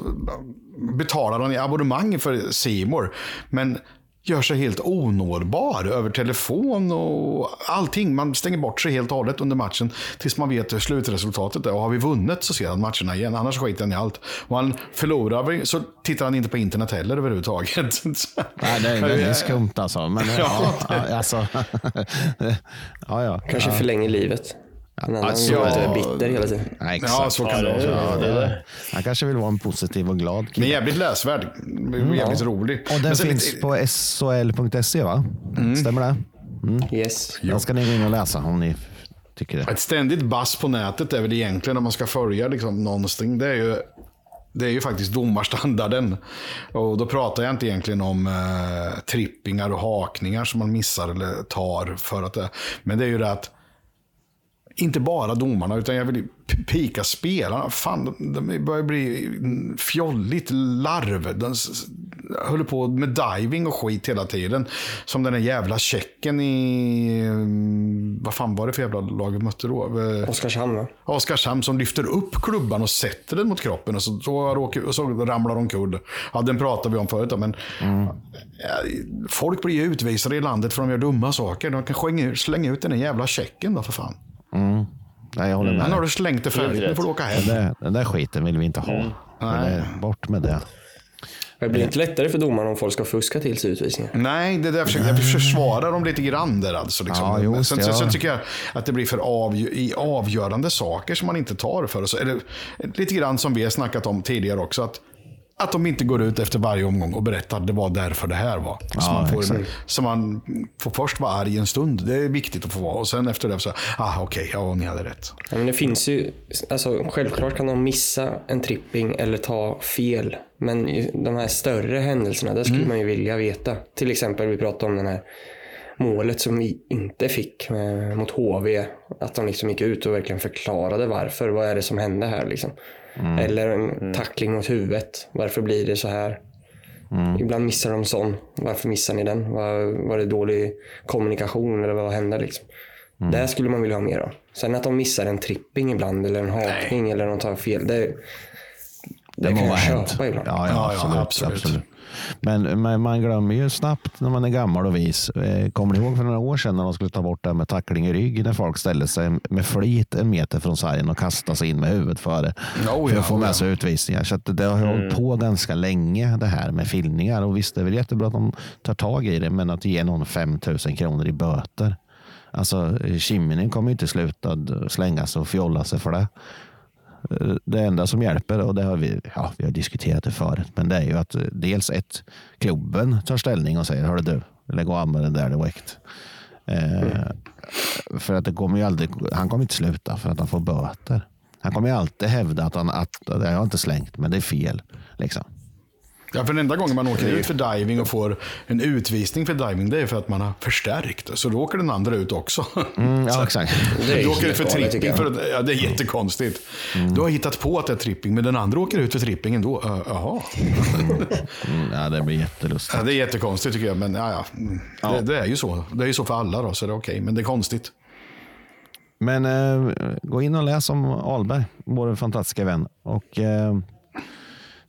betalar han i abonnemang för Simor. Men gör sig helt onårbar över telefon och allting. Man stänger bort sig helt och hållet under matchen tills man vet slutresultatet är. Och har vi vunnit så ser han matcherna igen, annars skiter han i allt. Och han förlorar så tittar han inte på internet heller överhuvudtaget. (laughs) Nej, det är väldigt skumt alltså. Men, (laughs) ja, alltså. (laughs) ja, ja. Kanske ja. förlänger livet. En annan Alltså, som ja. är bitter hela tiden. Ja, exakt. Ja, så kan det det- vara. det- det- Han kanske vill vara en positiv och glad Men kille. jävligt läsvärd. Jävligt rolig. Och den Men finns lite- på sol.se va? Stämmer det? Yes. Den ska ni gå in och läsa om ni tycker det. Ett ständigt bass på nätet är väl egentligen om man ska följa liksom någonting. Det är ju, det är ju faktiskt domarstandarden. Och då pratar jag inte egentligen om eh, trippingar och hakningar som man missar eller tar. för att det, Men det är ju det att inte bara domarna, utan jag vill pika spelarna. Fan, de, börjar bli fjolligt larv. De s- håller på med diving och skit hela tiden. Som den där jävla checken i... mm, Vad fan var det för jävla lag vi mötte då? Eh, Oskarshamn va? Oskarshamn som lyfter upp klubban och sätter den mot kroppen och så, och så ramlar de kull. Ja, den pratade vi om förut. Men, ja, folk blir ju utvisade i landet för att de gör dumma saker. De kan slänga ut den där jävla checken då för fan. Nej, jag håller med. Men har du slängt det färdigt, nu får du åka hem. Den där, den där skiten vill vi inte ha. Men det, bort med det. Det blir inte lättare för domarna om folk ska fuska till sig utvisningar. Nej, det är jag försöker, jag försvarar dem lite grann där alltså. Liksom. Ja, just sen, ja. sen tycker jag att det blir för avgö- i avgörande saker som man inte tar för. Så, eller, lite grann som vi har snackat om tidigare också. Att, att de inte går ut efter varje omgång och berättar att det var därför det här var. så, man får, så man får först vara arg en stund. Det är viktigt att få vara. Och sen efter det så, ah okej, ja ni hade rätt. Ja, men det finns ju, alltså, självklart kan de missa en tripping eller ta fel. Men de här större händelserna, där skulle man ju vilja veta. Till exempel, vi pratade om den här målet som vi inte fick mot HV. Att de liksom gick ut och verkligen förklarade varför. Vad är det som hände här liksom? Eller en tackling mot huvudet. Varför blir det så här? Ibland missar de sån. Varför missar ni den? Var, var det dålig kommunikation eller vad hände liksom? Det skulle man vilja ha mer av. Sen att de missar en tripping ibland eller en hakning eller de tar fel. Det, det, må kan ha jag hänt. köpa ibland. Ja, ja, ja, absolut, absolut. absolut. Men, men man glömmer ju snabbt när man är gammal och vis. Eh, Kommer ni ihåg för några år sedan när de skulle ta bort det med tackling i rygg när folk ställde sig med flit en meter från sargen och kastade sig in med huvudet före Oh, för ja, att få med ja. sig utvisningar. Så att det har Mm. hållit på ganska länge det här med filmningar. Och visst, det är väl jättebra att de tar tag i det, men att ge någon 5 000 kronor i böter. Alltså, Kiminen kommer ju inte sluta slänga sig och fjolla sig för det. Eh, det enda som hjälper, och det har vi, ja, vi har diskuterat det förut, men det är ju att eh, dels ett, klubben tar ställning och säger, hörru du, lägg av med den där direkt. Eh, För att det kommer ju aldrig, han kommer inte sluta för att han får böter. Han kommer ju alltid hävda att han, att, att jag har inte slängt, men det är fel. Liksom. Ja, för den enda gången man åker ut för diving och får en utvisning för diving, det är för att man har förstärkt. Så då åker den andra ut också. Mm, ja, exakt. Du åker ut för tripping. För att, ja, det är jättekonstigt. Du har hittat på att det är tripping, men den andra åker ut för tripping ändå. Uh, Jaha. Mm, ja, det blir jättelustigt. Ja, det är jättekonstigt tycker jag, men ja, ja. Mm. Det, det är ju så. Det är ju så för alla då, så det är okej. Men det är konstigt. Men eh, gå in och läs om Alberg, vår fantastiska vän. Och, eh,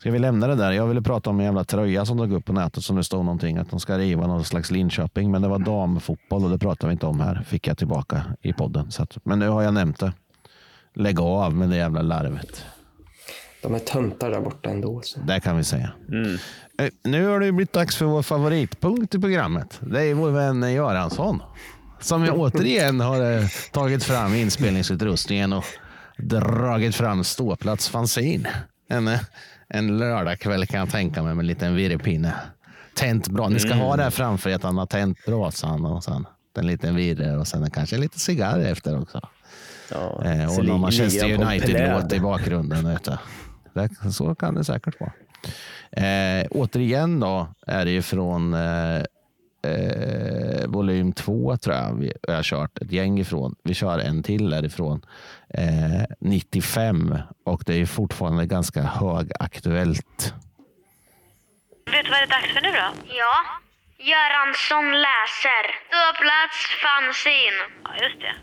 ska vi lämna det där? Jag ville prata om en jävla tröja som dök upp på nätet som det stod någonting att de ska riva någon slags Linköping. Men det var damfotboll och det pratar vi inte om här. Fick jag tillbaka i podden. Så att, men nu har jag nämnt det. Lägg av med det jävla larvet. De är töntar där borta ändå. Så. Det kan vi säga. Eh, Nu har det blivit dags för vår favoritpunkt i programmet. Det är vår vän Göransson. som (laughs) återigen har eh, tagit fram inspelningsutrustningen och dragit fram ståplats fanzine. En, eh, en lördagkväll kan jag tänka mig med en liten virrepinne. Tänt bra. Ni ska ha det här framför er att han har tänt brasan och sen en liten virre och sen kanske lite cigarr efter också. Ja, Eh, och någon Manchester han United-låt i bakgrunden. Vet du. Så kan det säkert vara. Eh, återigen då är det ju från eh, eh, volym två tror jag vi jag har kört ett gäng ifrån. Vi kör en till därifrån. Eh, 95 och det är fortfarande ganska högaktuellt. Vet du vad det är dags för nu då? Ja. Göransson läser. Ståplats fanzine. Ja, just det.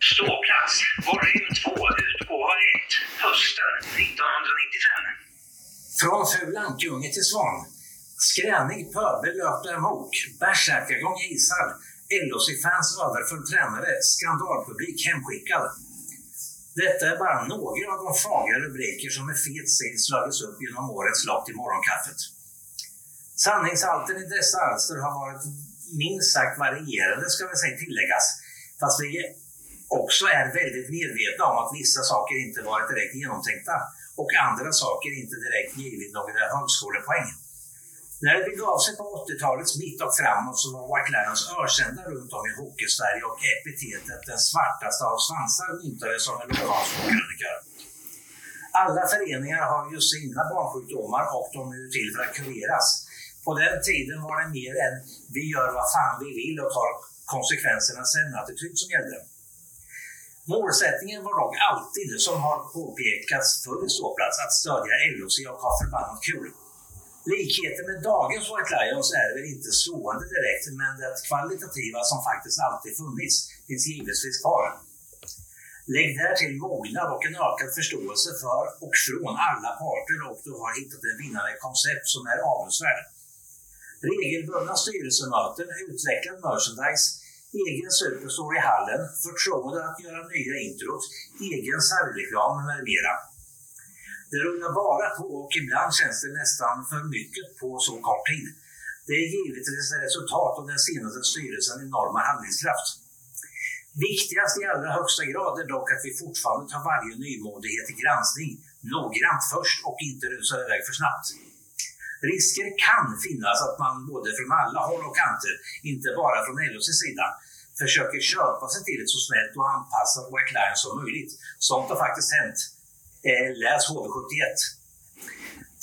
Ståplats, volym 2, utgåva 1, hösten 1995. Från ful ankunge till svan. Skränig pöbel löper amok. Bärsärkagång isad. LHC-fans överfull tränare. Skandalpublik hemskickad. Detta är bara några av de fagra rubriker som med fet stil slagits upp genom årets lopp i morgonkaffet. Sanningshalten i dessa alster har varit minst sagt varierande ska vi säga tilläggas. Fast det också är väldigt medvetna om att vissa saker inte varit direkt genomtänkta och andra saker inte direkt givit några högskolepoäng. När det begav sig på 80-talets mitt och framåt så var White Lions ökända runt om i Hockeysverige och epitetet den svartaste av svansar myntades av en lokal krönikör. Alla föreningar har ju sina barnsjukdomar och de är ju till för att kureras. På den tiden var det mer än vi gör vad fan vi vill och tar konsekvenserna sen-attityd som gällde. Målsättningen var dock alltid, som har påpekats för ståplats, att stödja LOC och ha förbannat kul. Likheten med dagens White Lions är väl inte slående direkt, men det kvalitativa som faktiskt alltid funnits finns givetvis kvar. Lägg därtill mognad och en ökad förståelse för och från alla parter och du har hittat en vinnande koncept som är avundsvärd. Regelbundna styrelsemöten, utvecklad merchandise, egen superstore i hallen, förtroende att göra nya introt, egen säljreklam med mera. Det rullar bara på och ibland känns det nästan för mycket på så kort tid. Det är givetvis ett resultat av den senaste styrelsens enorma handlingskraft. Viktigast i allra högsta grad är dock att vi fortfarande tar varje nymodighet i granskning noggrant först och inte rusar iväg för snabbt. Risker kan finnas att man både från alla håll och kanter, inte bara från LOs sida, försöker köpa sig till ett så snällt och anpassat White Lion som möjligt. Sånt har faktiskt hänt. Eh, läs HV71.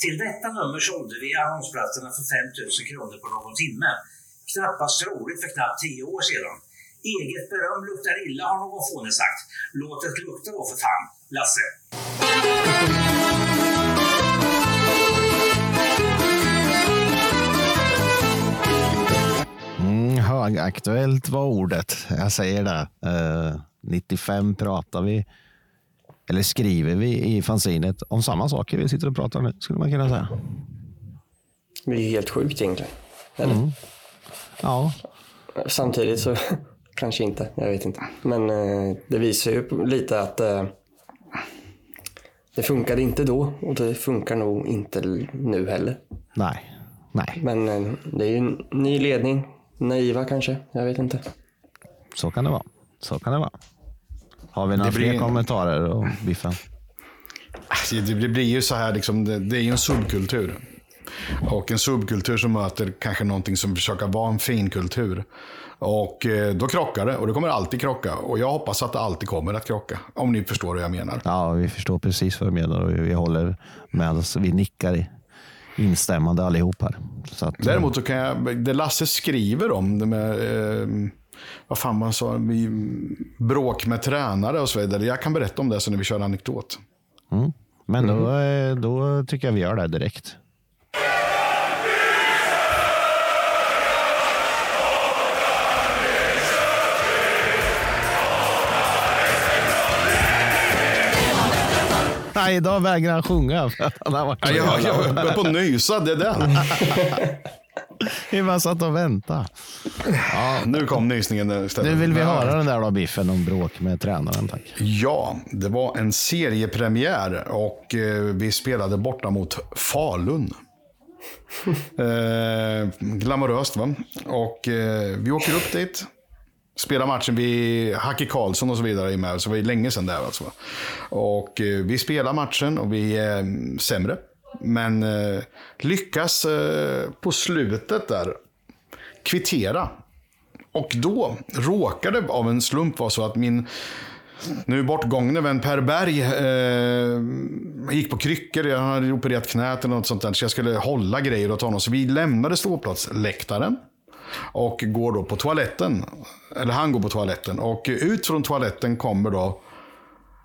Till detta nummer sålde vi annonsplatserna för 5 000 kronor på någon timme. Knappast troligt för knappt 10 år sedan. Eget beröm luktar illa har någon fåne sagt. Låt det lukta då för fan, Lasse. Högaktuellt var ordet. Jag säger det. Eh, 95 pratar vi, eller skriver vi i fanzinet om samma saker vi sitter och pratar nu, skulle man kunna säga. Det är ju helt sjukt egentligen. Eller? Mm. Ja, Samtidigt så (laughs) kanske inte, jag vet inte. Men eh, det visar ju lite att eh, det funkade inte då och det funkar nog inte nu heller. nej, nej, Men eh, det är ju en ny ledning, naiva kanske, jag vet inte. så kan det vara. Så kan det vara. Har vi några Det blir- fler kommentarer och Biffen? Alltså, Det det blir ju så här, liksom, det, det är ju en subkultur. Och en subkultur som möter kanske någonting som försöker vara en fin kultur. Och eh, då krockar det och det kommer alltid krocka. Och jag hoppas att det alltid kommer att krocka. Om ni förstår vad jag menar. Ja, vi förstår precis vad du menar och vi håller med oss. Vi nickar i instämmande allihop här. Så att, Däremot så kan jag, det Lasse skriver om, det med, eh, vad fan man sa, vi, bråk med tränare och så vidare. Jag kan berätta om det sen när vi kör anekdot. Mm. Men då, eh, då tycker jag vi gör det direkt. (laughs) Nej, idag vägrar han sjunga. För att han har varit jag, jag börjar på att nysa, det är det. Vi bara satt och väntade. Ja, nu kom nysningen istället. Nu vill vi höra den där då, Biffen, om bråk med tränaren. Tack. Ja, det var en seriepremiär och eh, vi spelade borta mot Falun. (laughs) eh, glamoröst va? Och eh, vi åker upp dit. Spelar matchen, vi, Hacke Karlsson och så vidare är med, så det var länge sedan där alltså. Och eh, vi spelar matchen och vi är eh, sämre. Men eh, lyckas eh, på slutet där kvittera. Och då råkade det av en slump vara så att min nu bortgångne vän Per Berg eh, gick på kryckor. Jag hade opererat knät eller något sånt där. Så jag skulle hålla grejer åt honom. Så vi lämnade ståplatsläktaren. Och går då på toaletten. Eller han går på toaletten. Och ut från toaletten kommer då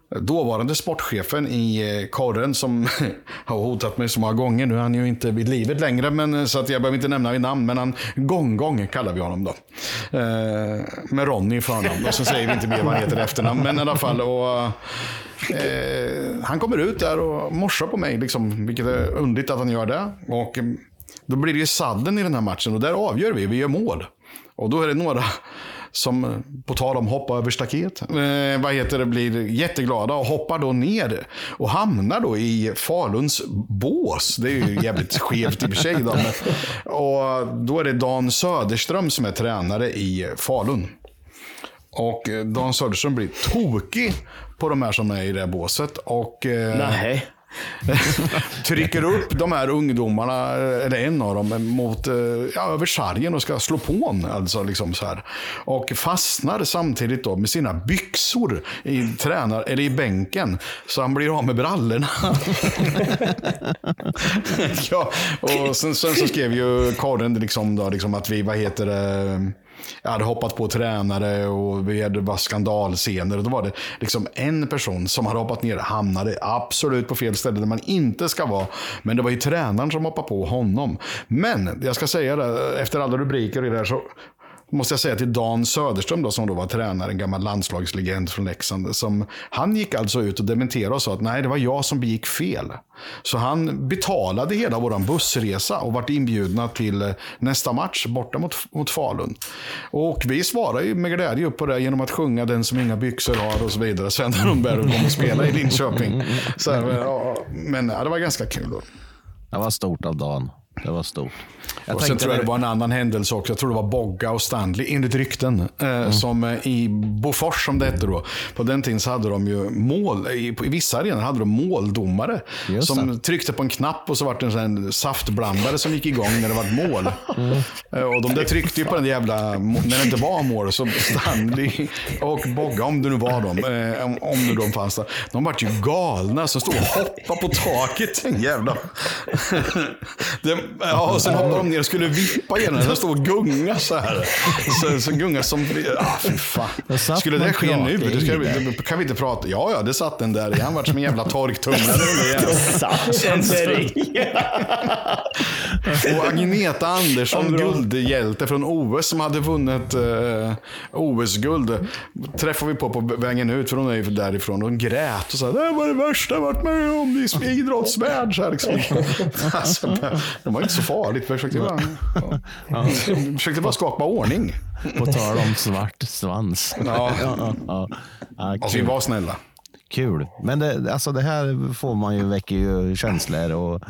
dåvarande sportchefen i eh, korren som (laughs) har hotat mig så många gånger. Nu är han ju inte vid livet längre, men, eh, så att jag behöver inte nämna vid namn. Men han, Gong-Gong kallar vi honom då. Eh, med Ronny i förnamn. Och så säger vi inte mer vad han heter i efternamn. Men i alla fall. Och, eh, han kommer ut där och morsar på mig, liksom, vilket är underligt att han gör det. Och då blir det ju sadden i den här matchen och där avgör vi. Vi gör mål. Och då är det några som på tal om hoppa över staket, eh, vad heter det, blir jätteglada och hoppar då ner och hamnar då i Faluns bås. Det är ju jävligt (laughs) skevt i och för sig. Då, men, och då är det Dan Söderström som är tränare i Falun. Och eh, Dan Söderström blir tokig på de här som är i det här båset. Och, eh, Nej. (laughs) trycker upp de här ungdomarna, eller en av dem, mot, eh, ja, över sargen och ska slå på en. Alltså liksom så här. Och fastnar samtidigt då med sina byxor i, tränar, eller i bänken. Så han blir av med brallorna. (laughs) ja, och sen, sen så skrev ju Karin liksom då, liksom att vi, vad heter det, jag hade hoppat på tränare och vi hade bara skandalscener. Och då var det liksom en person som hade hoppat ner hamnade absolut på fel ställe där man inte ska vara. Men det var ju tränaren som hoppade på honom. Men jag ska säga det, efter alla rubriker i det här så måste jag säga till Dan Söderström då, som då var tränare, en gammal landslagslegend från Leksand. Som, han gick alltså ut och dementerade och sa att nej, det var jag som begick fel. Så han betalade hela vår bussresa och vart inbjudna till eh, nästa match borta mot, mot Falun. Och vi svarade ju med glädje upp på det genom att sjunga Den som inga byxor har och så vidare. Sven Rundberg kom och spelade i Linköping. Så, eh, ja, men ja, det var ganska kul. Då. Det var stort av Dan. Det var stort. Jag och sen tror jag det var en annan händelse också. Jag tror det var Bogga och Stanley, enligt rykten. Eh, mm. Som eh, i Bofors, som det hette då. På den tiden så hade de ju mål, i, i vissa arenor hade de måldomare. Just som det. tryckte på en knapp och så var det en sån saftblandare som gick igång när det var mål. (laughs) Mm. Eh, och de där tryckte ju på den jävla, när det inte var mål. Så Stanley och Bogga, om det nu var dem, eh, om, om nu de fanns där. De var ju galna som stod och hoppade på taket. Jävla. (laughs) det, ja, och sen hoppade de ner och skulle vippa igen. Den stod och gunga så här. Så, så gunga som... Ah, fy fan. Skulle det ske nu? Det ska, vi, kan vi inte prata? Ja, ja, det satt den där i. Han vart som en jävla torktumlare. (laughs) Det satt den där i. Och Agneta Andersson, guldhjälte från OS som hade vunnit eh, OS-guld. Träffade vi på på vägen ut, för hon är ju därifrån. Och hon grät och sa det var det värsta jag varit med om i idrottsvärld. Så här, liksom. (laughs) alltså, det var inte så farligt. Jag försökte bara, ja. försökte bara skapa ordning. På tal om svart svans. Ja. ja, ja. ja alltså, vi var snälla. Kul. Men det, alltså det här får man ju, väcker ju känslor och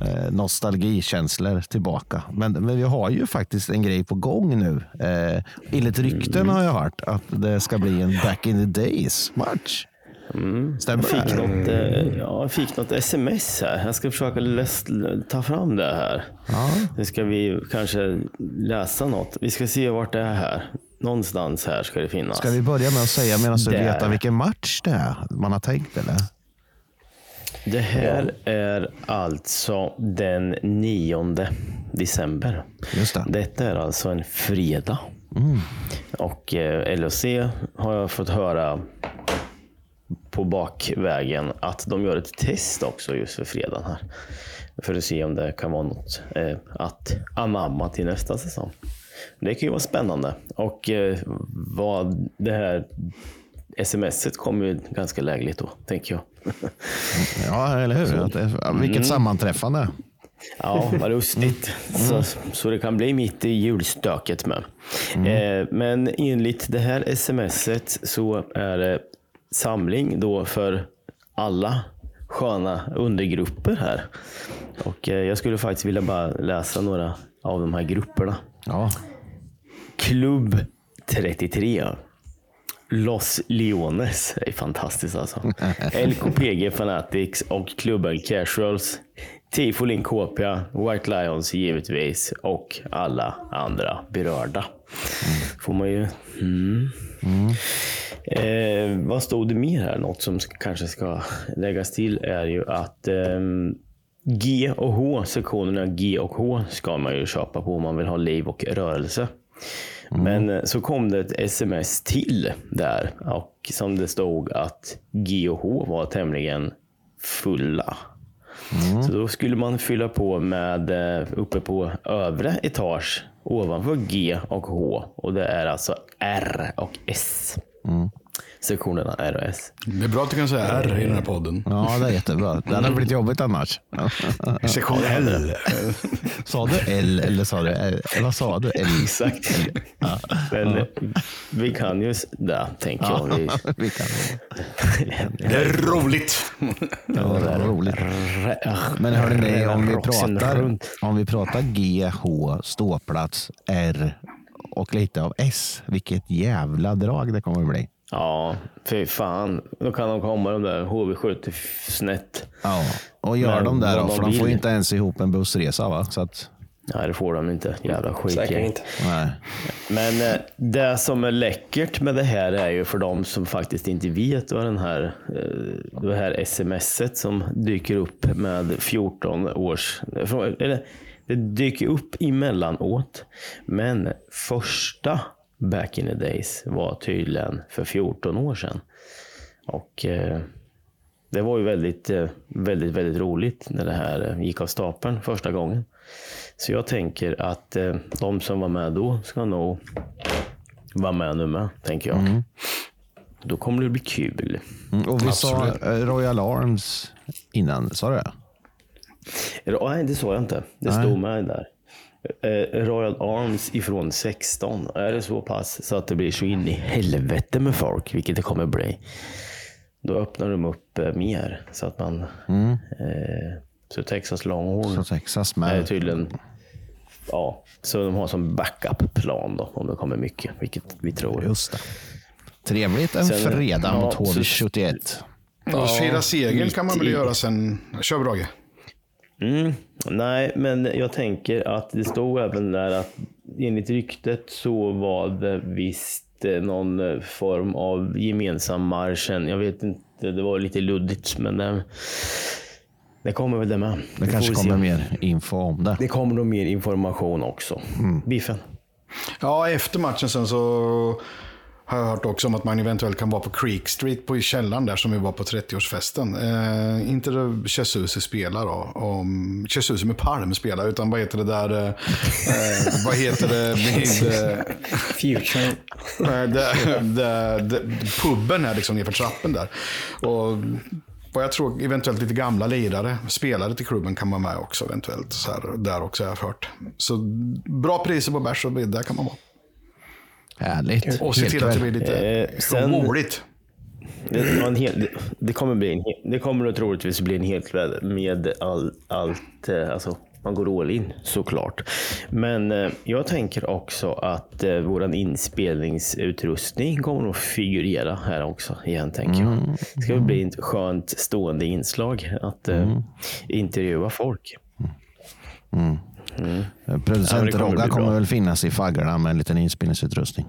eh, nostalgikänslor tillbaka. Men, men vi har ju faktiskt en grej på gång nu. Eh, enligt rykten har jag hört att det ska bli en back in the days match. Mm. Stämmer jag fick, något, eh, ja, jag fick något sms här. Jag ska försöka läs, ta fram det här. Ja. Nu ska vi kanske läsa något. Vi ska se vart det är här. Någonstans här ska det finnas. Ska vi börja med att säga medan du vet vilken match det är man har tänkt eller? Det här ja. är alltså den 9 december. Just det. Detta är alltså en fredag. Mm. Och eh, LOC har jag fått höra på bakvägen att de gör ett test också just för fredagen här. För att se om det kan vara något eh, att anamma till nästa säsong. Det kan ju vara spännande. Och eh, vad det här smset kommer ju ganska lägligt då, tänker jag. Ja, eller hur? Att, vilket mm. sammanträffande. Ja, vad lustigt. Så, så det kan bli mitt i julstöket med. Eh, men enligt det här smset så är det samling då för alla sköna undergrupper här. Och eh, jag skulle faktiskt vilja bara läsa några av de här grupperna. Ja. Klubb 33. Los Leones. Det är fantastiskt alltså. (laughs) LKPG Fanatics och klubben Casuals. Tifolin KP, White Lions givetvis och alla andra berörda. Får man ju... Mm. Eh, vad stod det mer här? Något som kanske ska läggas till är ju att ehm, G och H, sektionerna G och H, ska man ju köpa på om man vill ha liv och rörelse. Men eh, så kom det ett sms till där och som det stod att G och H var tämligen fulla. Så då skulle man fylla på med eh, uppe på övre etage ovanför G och H och det är alltså R och S. Sektionerna R och S. Det är bra att du kan säga R i den här podden. ja, det är jättebra. Det hade blivit jobbigt annars. Sektion L. Sa du L eller sa du L? Vad sa du? L? Exakt. Men eh, vi kan ju det, tänker jag. Vi, Vi kan. Det är roligt. Ja, det är roligt. Men hörni, ni, om vi pratar, om vi pratar G, H, ståplats, R och lite av S. Vilket jävla drag det kommer att bli. Ja, fy fan. Då kan de komma de där HV70 snett. Ja, och gör Men de där då, de för de får inte ens ihop en bussresa va? Så att, Nej, det får de inte. Jävla Säkert skitgäng. inte. nej. Men eh, det som är läckert med det här är ju för de som faktiskt inte vet vad den här, eh, det här smset som dyker upp med 14 års, eller det dyker upp emellanåt. Men första back in the days var tydligen för 14 år sedan. Och eh, det var ju väldigt, eh, väldigt, väldigt roligt när det här eh, gick av stapeln första gången. Så jag tänker att eh, de som var med då ska nog vara med nu med, tänker jag. Då kommer det bli kul. Mm, Och vi Absolut. sa Royal Arms innan, sa du det? Nej, det sa jag inte. Det Nej. stod med där. Eh, Royal Arms ifrån 16. Är det så pass så att det blir så in i helvete med folk, vilket det kommer bli. Då öppnar de upp eh, mer så att man... Eh, så Texas Longhorn Så Texas är med. tydligen... Ja, så de har som backup-plan då, om det kommer mycket, vilket vi tror. Just det. Trevligt en Sen- fredag ja, mot så- HV71. Och fira segern kan man väl göra sen. Kör Brage. Mm, nej, men jag tänker att det stod även där att enligt ryktet så var det visst eh, någon eh, form av gemensam marschen. Jag vet inte, det var lite luddigt, men det, det kommer väl det med. Det Vi får kanske kommer se. mer info om det. Det kommer nog mer information också. Biffen. Ja, efter matchen sen så har jag hört också om att man eventuellt kan vara på Creek Street på i källaren där som vi var på 30-årsfesten. Eh, inte där Chesusi spelar då. Om Chesusi med Palm spelar, utan vad heter det där? Eh, eh, vad heter det? Vid, (laughs) eh, Future. Det, det, det, puben är liksom nerför trappen där. Och vad jag tror eventuellt lite gamla lirare, spelare till klubben kan vara med också eventuellt. Så här, där också har jag hört. Så bra priser på bärs och middag kan man vara. Härligt. Och se till att det blir lite Eh, sen- roligt. Det, hel, det, kommer bli en, det kommer nog troligtvis bli en helt kväll med all, allt, eh, alltså man går all in såklart. Men eh, jag tänker också att eh, våran inspelningsutrustning kommer att figurera här också igen tänker jag. Det ska bli ett skönt stående inslag att eh, intervjua folk. Producent Ja, kommer Rogga kommer väl finnas i faggorna med en liten inspelningsutrustning.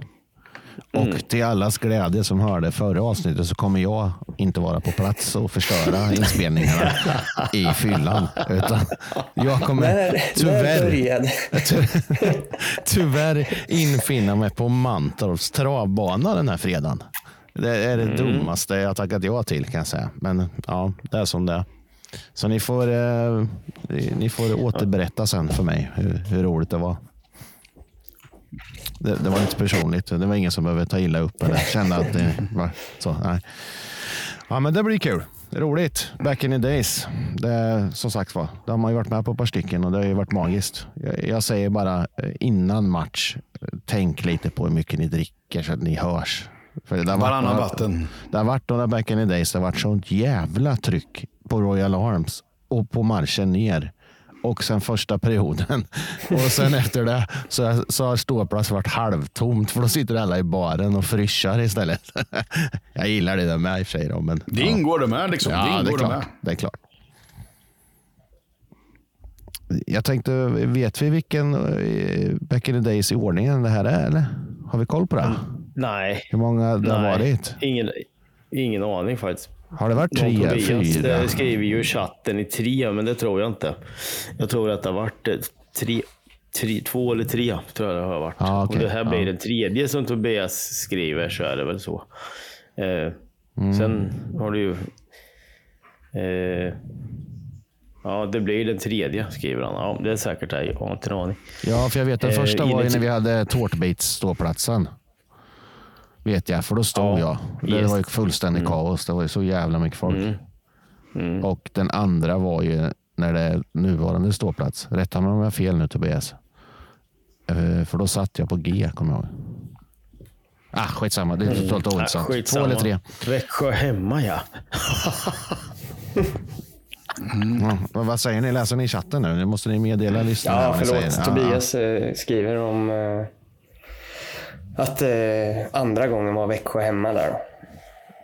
Mm. Och till allas glädje som hörde förra avsnittet så kommer jag inte vara på plats och förstöra (laughs) inspelningarna i fyllan. Utan jag kommer tyvärr, (laughs) tyvärr infinna mig på Mantorps travbana den här fredagen. Det är det dummaste jag tackat ja till kan jag säga. Men ja, det är som det är. Så ni får, eh, ni får återberätta sen för mig hur, hur roligt det var. Det, det var inte personligt. Det var ingen som behövde ta illa upp eller känna att det var så. Nej. Ja, men det blir kul. roligt. Back in the days. Det, som sagt var, det har man ju varit med på ett par stycken och det har ju varit magiskt. Jag, jag säger bara eh, innan match, eh, tänk lite på hur mycket ni dricker så att ni hörs. För det Varannan vatten. Det har varit några back in the days. Det har varit sånt jävla tryck på Royal Arms och på marschen ner. Och sen första perioden. (laughs) Och sen efter det så, så har ståplats varit halvtomt för då sitter alla i baren och fryschar istället. (laughs) Jag gillar det där med i och för sig. Då, men, Det ja. ingår det med. Liksom. Ja, det det är ingår det klart. med. Det är klart. Jag tänkte, vet vi vilken eh, back in the days i ordningen det här är? Eller? Har vi koll på det? Nej. Hur många det har varit? Ingen, ingen aning faktiskt. Har det varit tre, Tobias fyra? eh, skriver ju chatten i tre, men det tror jag inte. Jag tror att det har varit eh, tre, tre, två eller tre. Tror jag det har varit. Ja, okej. Om det här blir Ja. den tredje som Tobias skriver så är det väl så. Eh, Mm. Sen har du ju... Eh, ja, det blir den tredje, skriver han. Ja, det är säkert det. Jag har inte en aning. Ja, för jag vet den Eh, första var ju när vi hade tårtbits ståplatsen. Vet jag, för då stod Ja, jag. Det yes. var ju fullständigt kaos. Det var ju så jävla mycket folk. Mm. Och den andra var ju när det är nuvarande ståplats. Rätta mig om jag har fel nu Tobias. Eh, För då satt jag på G, kommer jag ihåg. Ah, skitsamma, det är totalt Mm. ointressant. Ah, Två eller tre. Växjö hemma, ja. (laughs) Ja, vad- säger ni? Läser ni i chatten nu? Nu måste ni meddela lyssnarna. Ja, förlåt. säger. Tobias eh, skriver om eh, att eh, andra gången var Växjö hemma där.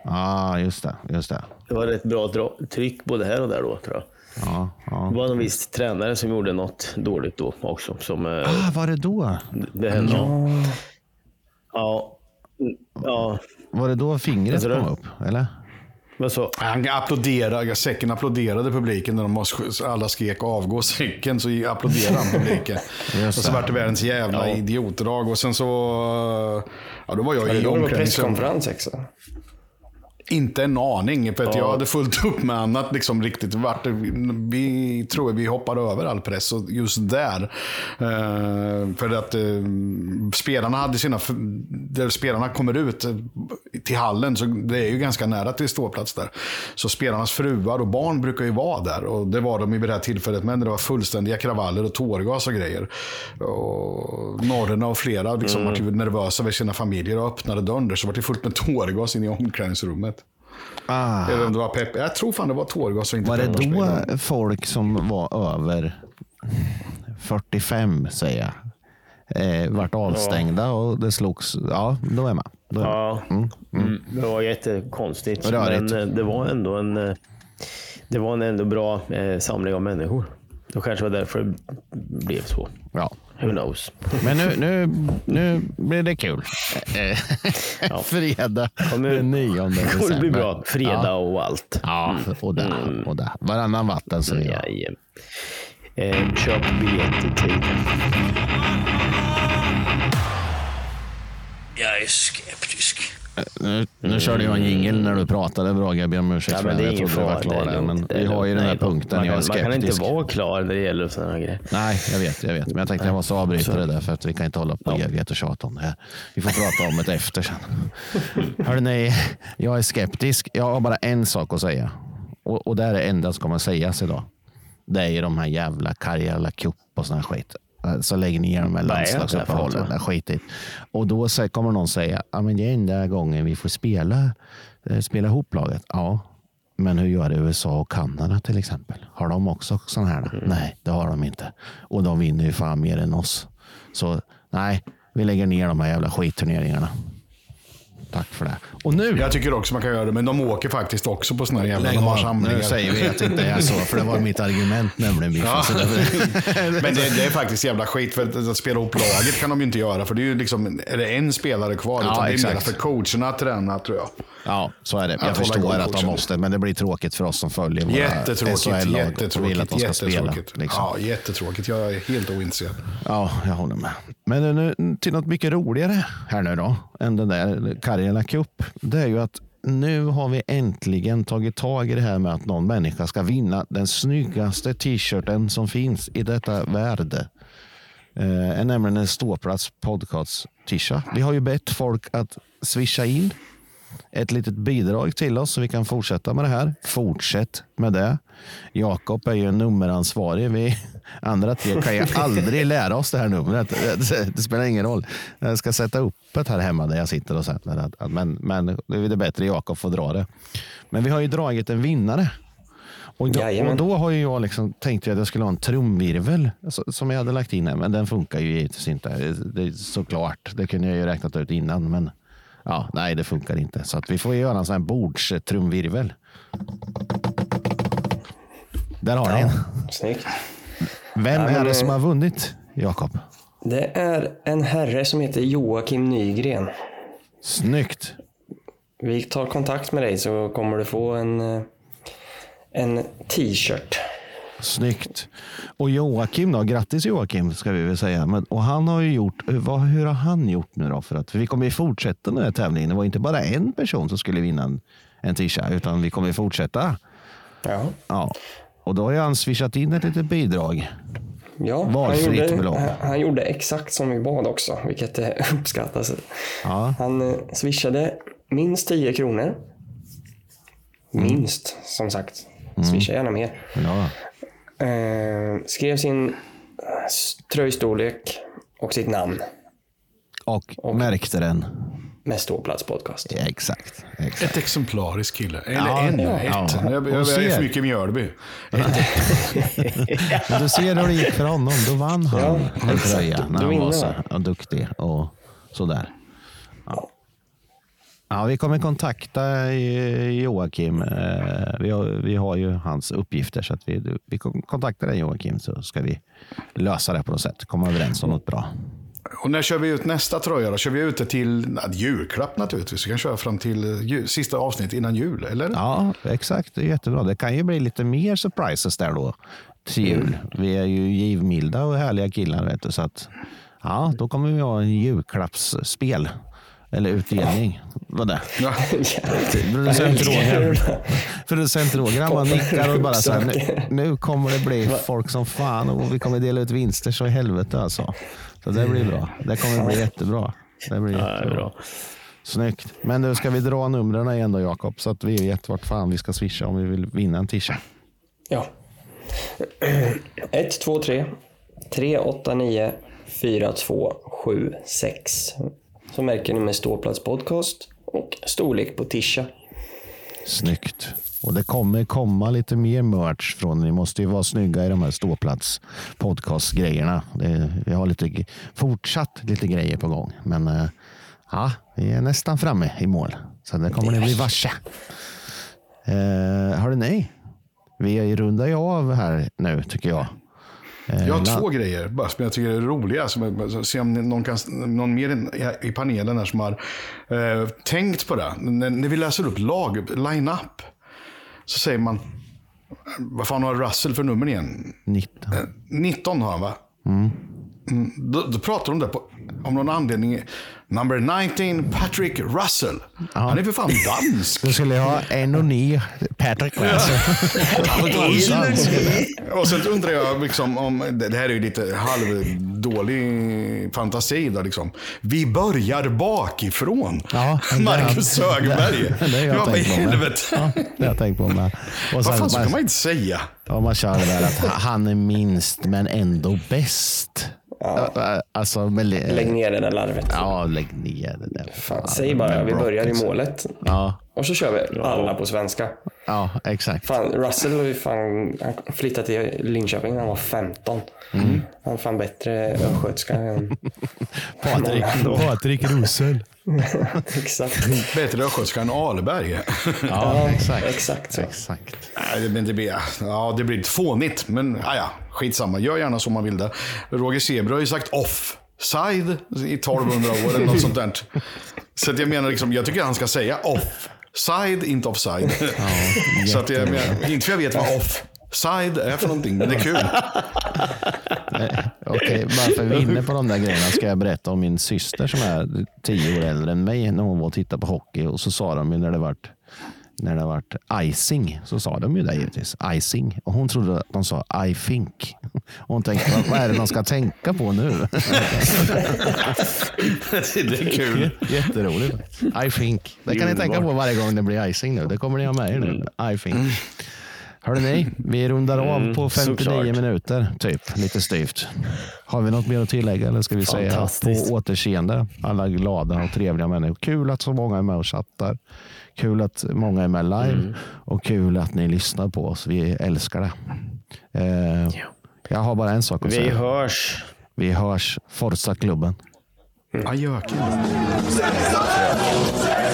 Ja, ah, just det. Just det. Det var rätt bra tryck både här och där då, tror jag. Ja, ja. Det var en viss tränare som gjorde något dåligt då också. Som, eh, Ah, var det då? det hände. Ja. Ja. ja. Var det då fingret du? kom upp? Eller? Så, Han applåderade, säcken applåderade publiken när de alla skrek avgå säcken. Så applåderade han publiken. (laughs) och så det. vart det världens jävla Ja. idiotdrag. Och sen så... Ja, då var jag det i omklädningsrummet. presskonferens också? Inte en aning, för att Ja. jag hade fullt upp med annat. Liksom, riktigt. Vart, vi tror vi hoppade över all press och just där. Eh, för att eh, spelarna hade sina... Där spelarna kommer ut till hallen, så det är ju ganska nära till ståplats där. Så spelarnas fruar och barn brukar ju vara där. Och det var de i det här tillfället, men det var fullständiga kravaller och tårgas och grejer. Och norrarna och flera liksom, Mm. var ju nervösa över sina familjer och öppnade dörren där, så var det fullt med tårgas in i omklädningsrummet. Ah. Eller om det var pepp. Jag tror fan det var tårgas och inte Var det då folk som var över 45, säger jag, eh, vart avstängda och det slogs? Ja, då är jag med. ja. Mm, mm. Mm, det var jättekonstigt. Rörigt. Men eh, det var ändå en, eh, det var en ändå bra eh, samling av människor. Det kanske var därför det blev så. Ja. Who knows? (laughs) Men nu, nu, nu blir det kul. (laughs) Ja. (laughs) Fredag nu- den 9 december. Det blir bra. Fredag Ja, och allt. ja och där. Och där. Varannan vatten säger jag. Eh, köp biljett i tid. Jag är skeptisk. Nu, nu körde jag en jingel när du pratade Brage. Jag ber om ursäkt Ja, för men det. är Jag trodde du var klar där. Men vi har ju den här Nej, punkten jag är kan, man kan inte skeptisk. vara klar när det gäller sådana här grejer. Nej, jag vet, jag vet. Men jag tänkte jag måste avbryta Så. det där för att vi kan inte hålla på i evighet och tjata om det här. Vi får prata om det efter sen. (laughs) Hörrni, jag är skeptisk. Jag har bara en sak att säga. Och, och det är det enda som kommer sägas idag. Det är ju de här jävla Karjala Cup och sån här skit. Eh, Så lägger ni något? Det är skitigt. Och då kommer någon säga, ja men det är enda gången vi får spela, eh, spela ihop laget. Ja, men hur gör USA och Kanada till exempel? Har de också sådana här? Mm. Nej, det har de inte. Och de vinner ju fan mer än oss. Så nej, vi lägger ner de här jävla skitturneringarna. Tack för det. Och nu, Jag tycker också man kan göra det, men de åker faktiskt också på här jävla... lägg De har av. samlingar. nu säger vi att det inte är så, för det var mitt argument nämligen. Ja. (laughs) Men det, det är faktiskt jävla skit, för att, att spela ihop laget kan de ju inte göra. För det är ju liksom, är det en spelare kvar? Ja, utan det är mer för coacherna att träna, tror jag. Ja, så är det. Jag hålla förstår att de måste, men det blir tråkigt för oss som följer våra Jättetråkigt, SHL-lag och vill jättetråkigt, att de ska spela. jättetråkigt. Liksom. Ja, jättetråkigt. Jag är helt ointresserad. Ja, jag håller med. Men nu till något mycket roligare här nu då, än den där Karjala Cup. Det är ju att nu har vi äntligen tagit tag i det här med att någon människa ska vinna den snyggaste t-shirten som finns i detta värld. Eh, är nämligen en ståplats podcast t-shirt. Vi har ju bett folk att swisha in ett litet bidrag till oss så vi kan fortsätta med det här. Fortsätt med det. Jakob är ju nummeransvarig. Vi andra tre kan ju (laughs) aldrig lära oss det här numret. Det, det spelar ingen roll. Jag ska sätta upp det här hemma där jag sitter och sänder. Men, men det är bättre Jakob får dra det. Men vi har ju dragit en vinnare. Och då, och då har ju jag liksom tänkt att jag skulle ha en trumvirvel som jag hade lagt in här, men den funkar ju givetvis inte. Det är såklart, det kunde jag ju räknat ut innan, men ja, nej, det funkar inte. Så att vi får göra en sån här bordstrumvirvel. Där har ni en. Snyggt. Vem Ja, är det som eh, har vunnit, Jakob? Det är en herre som heter Joakim Nygren. Snyggt. Vi tar kontakt med dig så kommer du få en, eh, en t-shirt. Snyggt. Och Joakim då, grattis Joakim ska vi väl säga. Men, och han har ju gjort, vad, hur har han gjort nu då? För, att, för vi kommer ju fortsätta den här tävlingen. Det var inte bara en person som skulle vinna en, en t-shirt, utan vi kommer ju fortsätta. Ja. ja. Och då har han swishat in ett litet bidrag. Ja, han gjorde, belopp. han, gjorde exakt som vi bad också, vilket eh, (laughs) uppskattas. Ja. Han eh, swishade minst 10 kronor. Minst, som sagt. Swisha gärna mer. Ja. Eh, skrev sin eh, tröjstorlek och sitt namn Och, märkte den. Med ståplats podcast. Ja, exakt. exakt. Ett exemplarisk kille. Eller Ja, en. ja, ett. ja. Jag, jag, Och jag är ser. för mycket Mjölby. (laughs) Du ser hur det gick för honom. Då vann han Ja, en tröja när han var så ja, duktig och sådär. Ja. Ja, vi kommer kontakta Joakim. Eh, Vi har, vi har ju hans uppgifter så att vi, vi kontaktar dig Joakim så ska vi lösa det på något sätt. Komma överens om något bra. Och när kör vi ut nästa tröja då? Kör vi ut det till ja, julklapp naturligtvis? Vi kan köra fram till eh, jul, sista avsnitt innan jul, eller? Ja, exakt. Det är jättebra. Det kan ju bli lite mer surprises där då till jul. Vi är ju givmilda och härliga killar vet du, så att ja, då kommer vi ha en julklappsspel. Eller utdelning. Vad det? Producent Roger. Producent Roger han bara nickar och bara så här, nu, nu kommer det bli folk som fan och vi kommer dela ut vinster så i helvete alltså. Så det blir bra. Det kommer bli jättebra. Det blir Ja, det är jättebra. bra. Snyggt. Men nu ska vi dra numren igen då Jakob så att vi vet vart fan vi ska swisha om vi vill vinna en t-shirt. Ja. 1, 2, 3, 3, 8, 9, 4, 2, 7, 6. Så märker ni med ståplats podcast och storlek på tisha. Snyggt. Och det kommer komma lite mer merch från Ni måste ju vara snygga i de här ståplats podcast-grejerna. Vi har lite, fortsatt lite grejer på gång. Men eh, ja, vi är nästan framme i mål. Så det kommer ni bli varse. Eh, hörde ni? Vi rundar ju av här nu tycker jag. Eh, Jag har två grejer bara, som jag tycker är roliga. Som se om någon, kan, någon mer i- i panelen här som har eh, tänkt på det. När, när vi läser upp lag, line-up så säger man, vad fan har Russell för nummer igen? 19. Eh, 19 har han va? Mm, då, då pratar de där på, om någon anledning. Number 19, Patrick Russell. Han är för fan dansk. Då skulle jag ha en och ni, Patrick Larsson. (laughs) Och sen undrar jag liksom om, det det här är ju lite halvdålig fantasi då liksom. Vi börjar bakifrån. Ja, det- Marcus det- Sögberg. det- det har jag Ja, tänkt på med. Ja, det har jag tänkt på med. Vad fan, så kan man inte säga. Ja, man kör det där att han är minst men ändå bäst. Ja. Alltså, men, Lägg ner det där larvet. Ja, lägg ner det där. Fan, säg bara vi börjar i målet. Ja, Och så kör vi alla på svenska. ja exakt. Fan, Russell har ju fan, han flyttade till Linköping när han var 15. Mm. Han är fan bättre östgötska än (laughs) Patrik, Patrik Rosel. (laughs) Exakt. Bättre östgötska än Alberg. Ja, exakt. Exakt så. exakt. Nej, det- men det blir, ja, det blir fånigt, men ja, skitsamma. Gör gärna som man vill det. Roger Zebra har ju sagt off. Side i 1200 år eller något (laughs) sånt där. Så att jag menar, liksom, jag tycker han ska säga off. Side, inte offside. (laughs) så att jag menar, inte för jag vet vad off side är för någonting, men det är kul. Eh, Okej, bara för vi är inne på de där grejerna ska jag berätta om min syster som är tio år äldre än mig när hon var och tittade på hockey och så sa de ju när det vart när det vart icing så sa de ju det givetvis. Icing. Och hon trodde att de sa I think. Och hon tänkte, vad, är det de ska tänka på nu? (laughs) det är kul. Jätteroligt. I think. Det kan ni tänka på varje gång det blir icing nu. Det kommer ni ha med er nu. I think. Hörde ni, vi rundar av Mm, på 59 såklart. minuter, typ. Lite styvt. Har vi något mer att tillägga eller ska vi säga på återseende? Alla glada och trevliga människor. Kul att så många är med och chattar. Kul att många är med live Mm. och kul att ni lyssnar på oss. Vi älskar det. Eh, jag har bara en sak att Vi säga. hörs. Vi hörs. Forza klubben. Cesar! Cesar!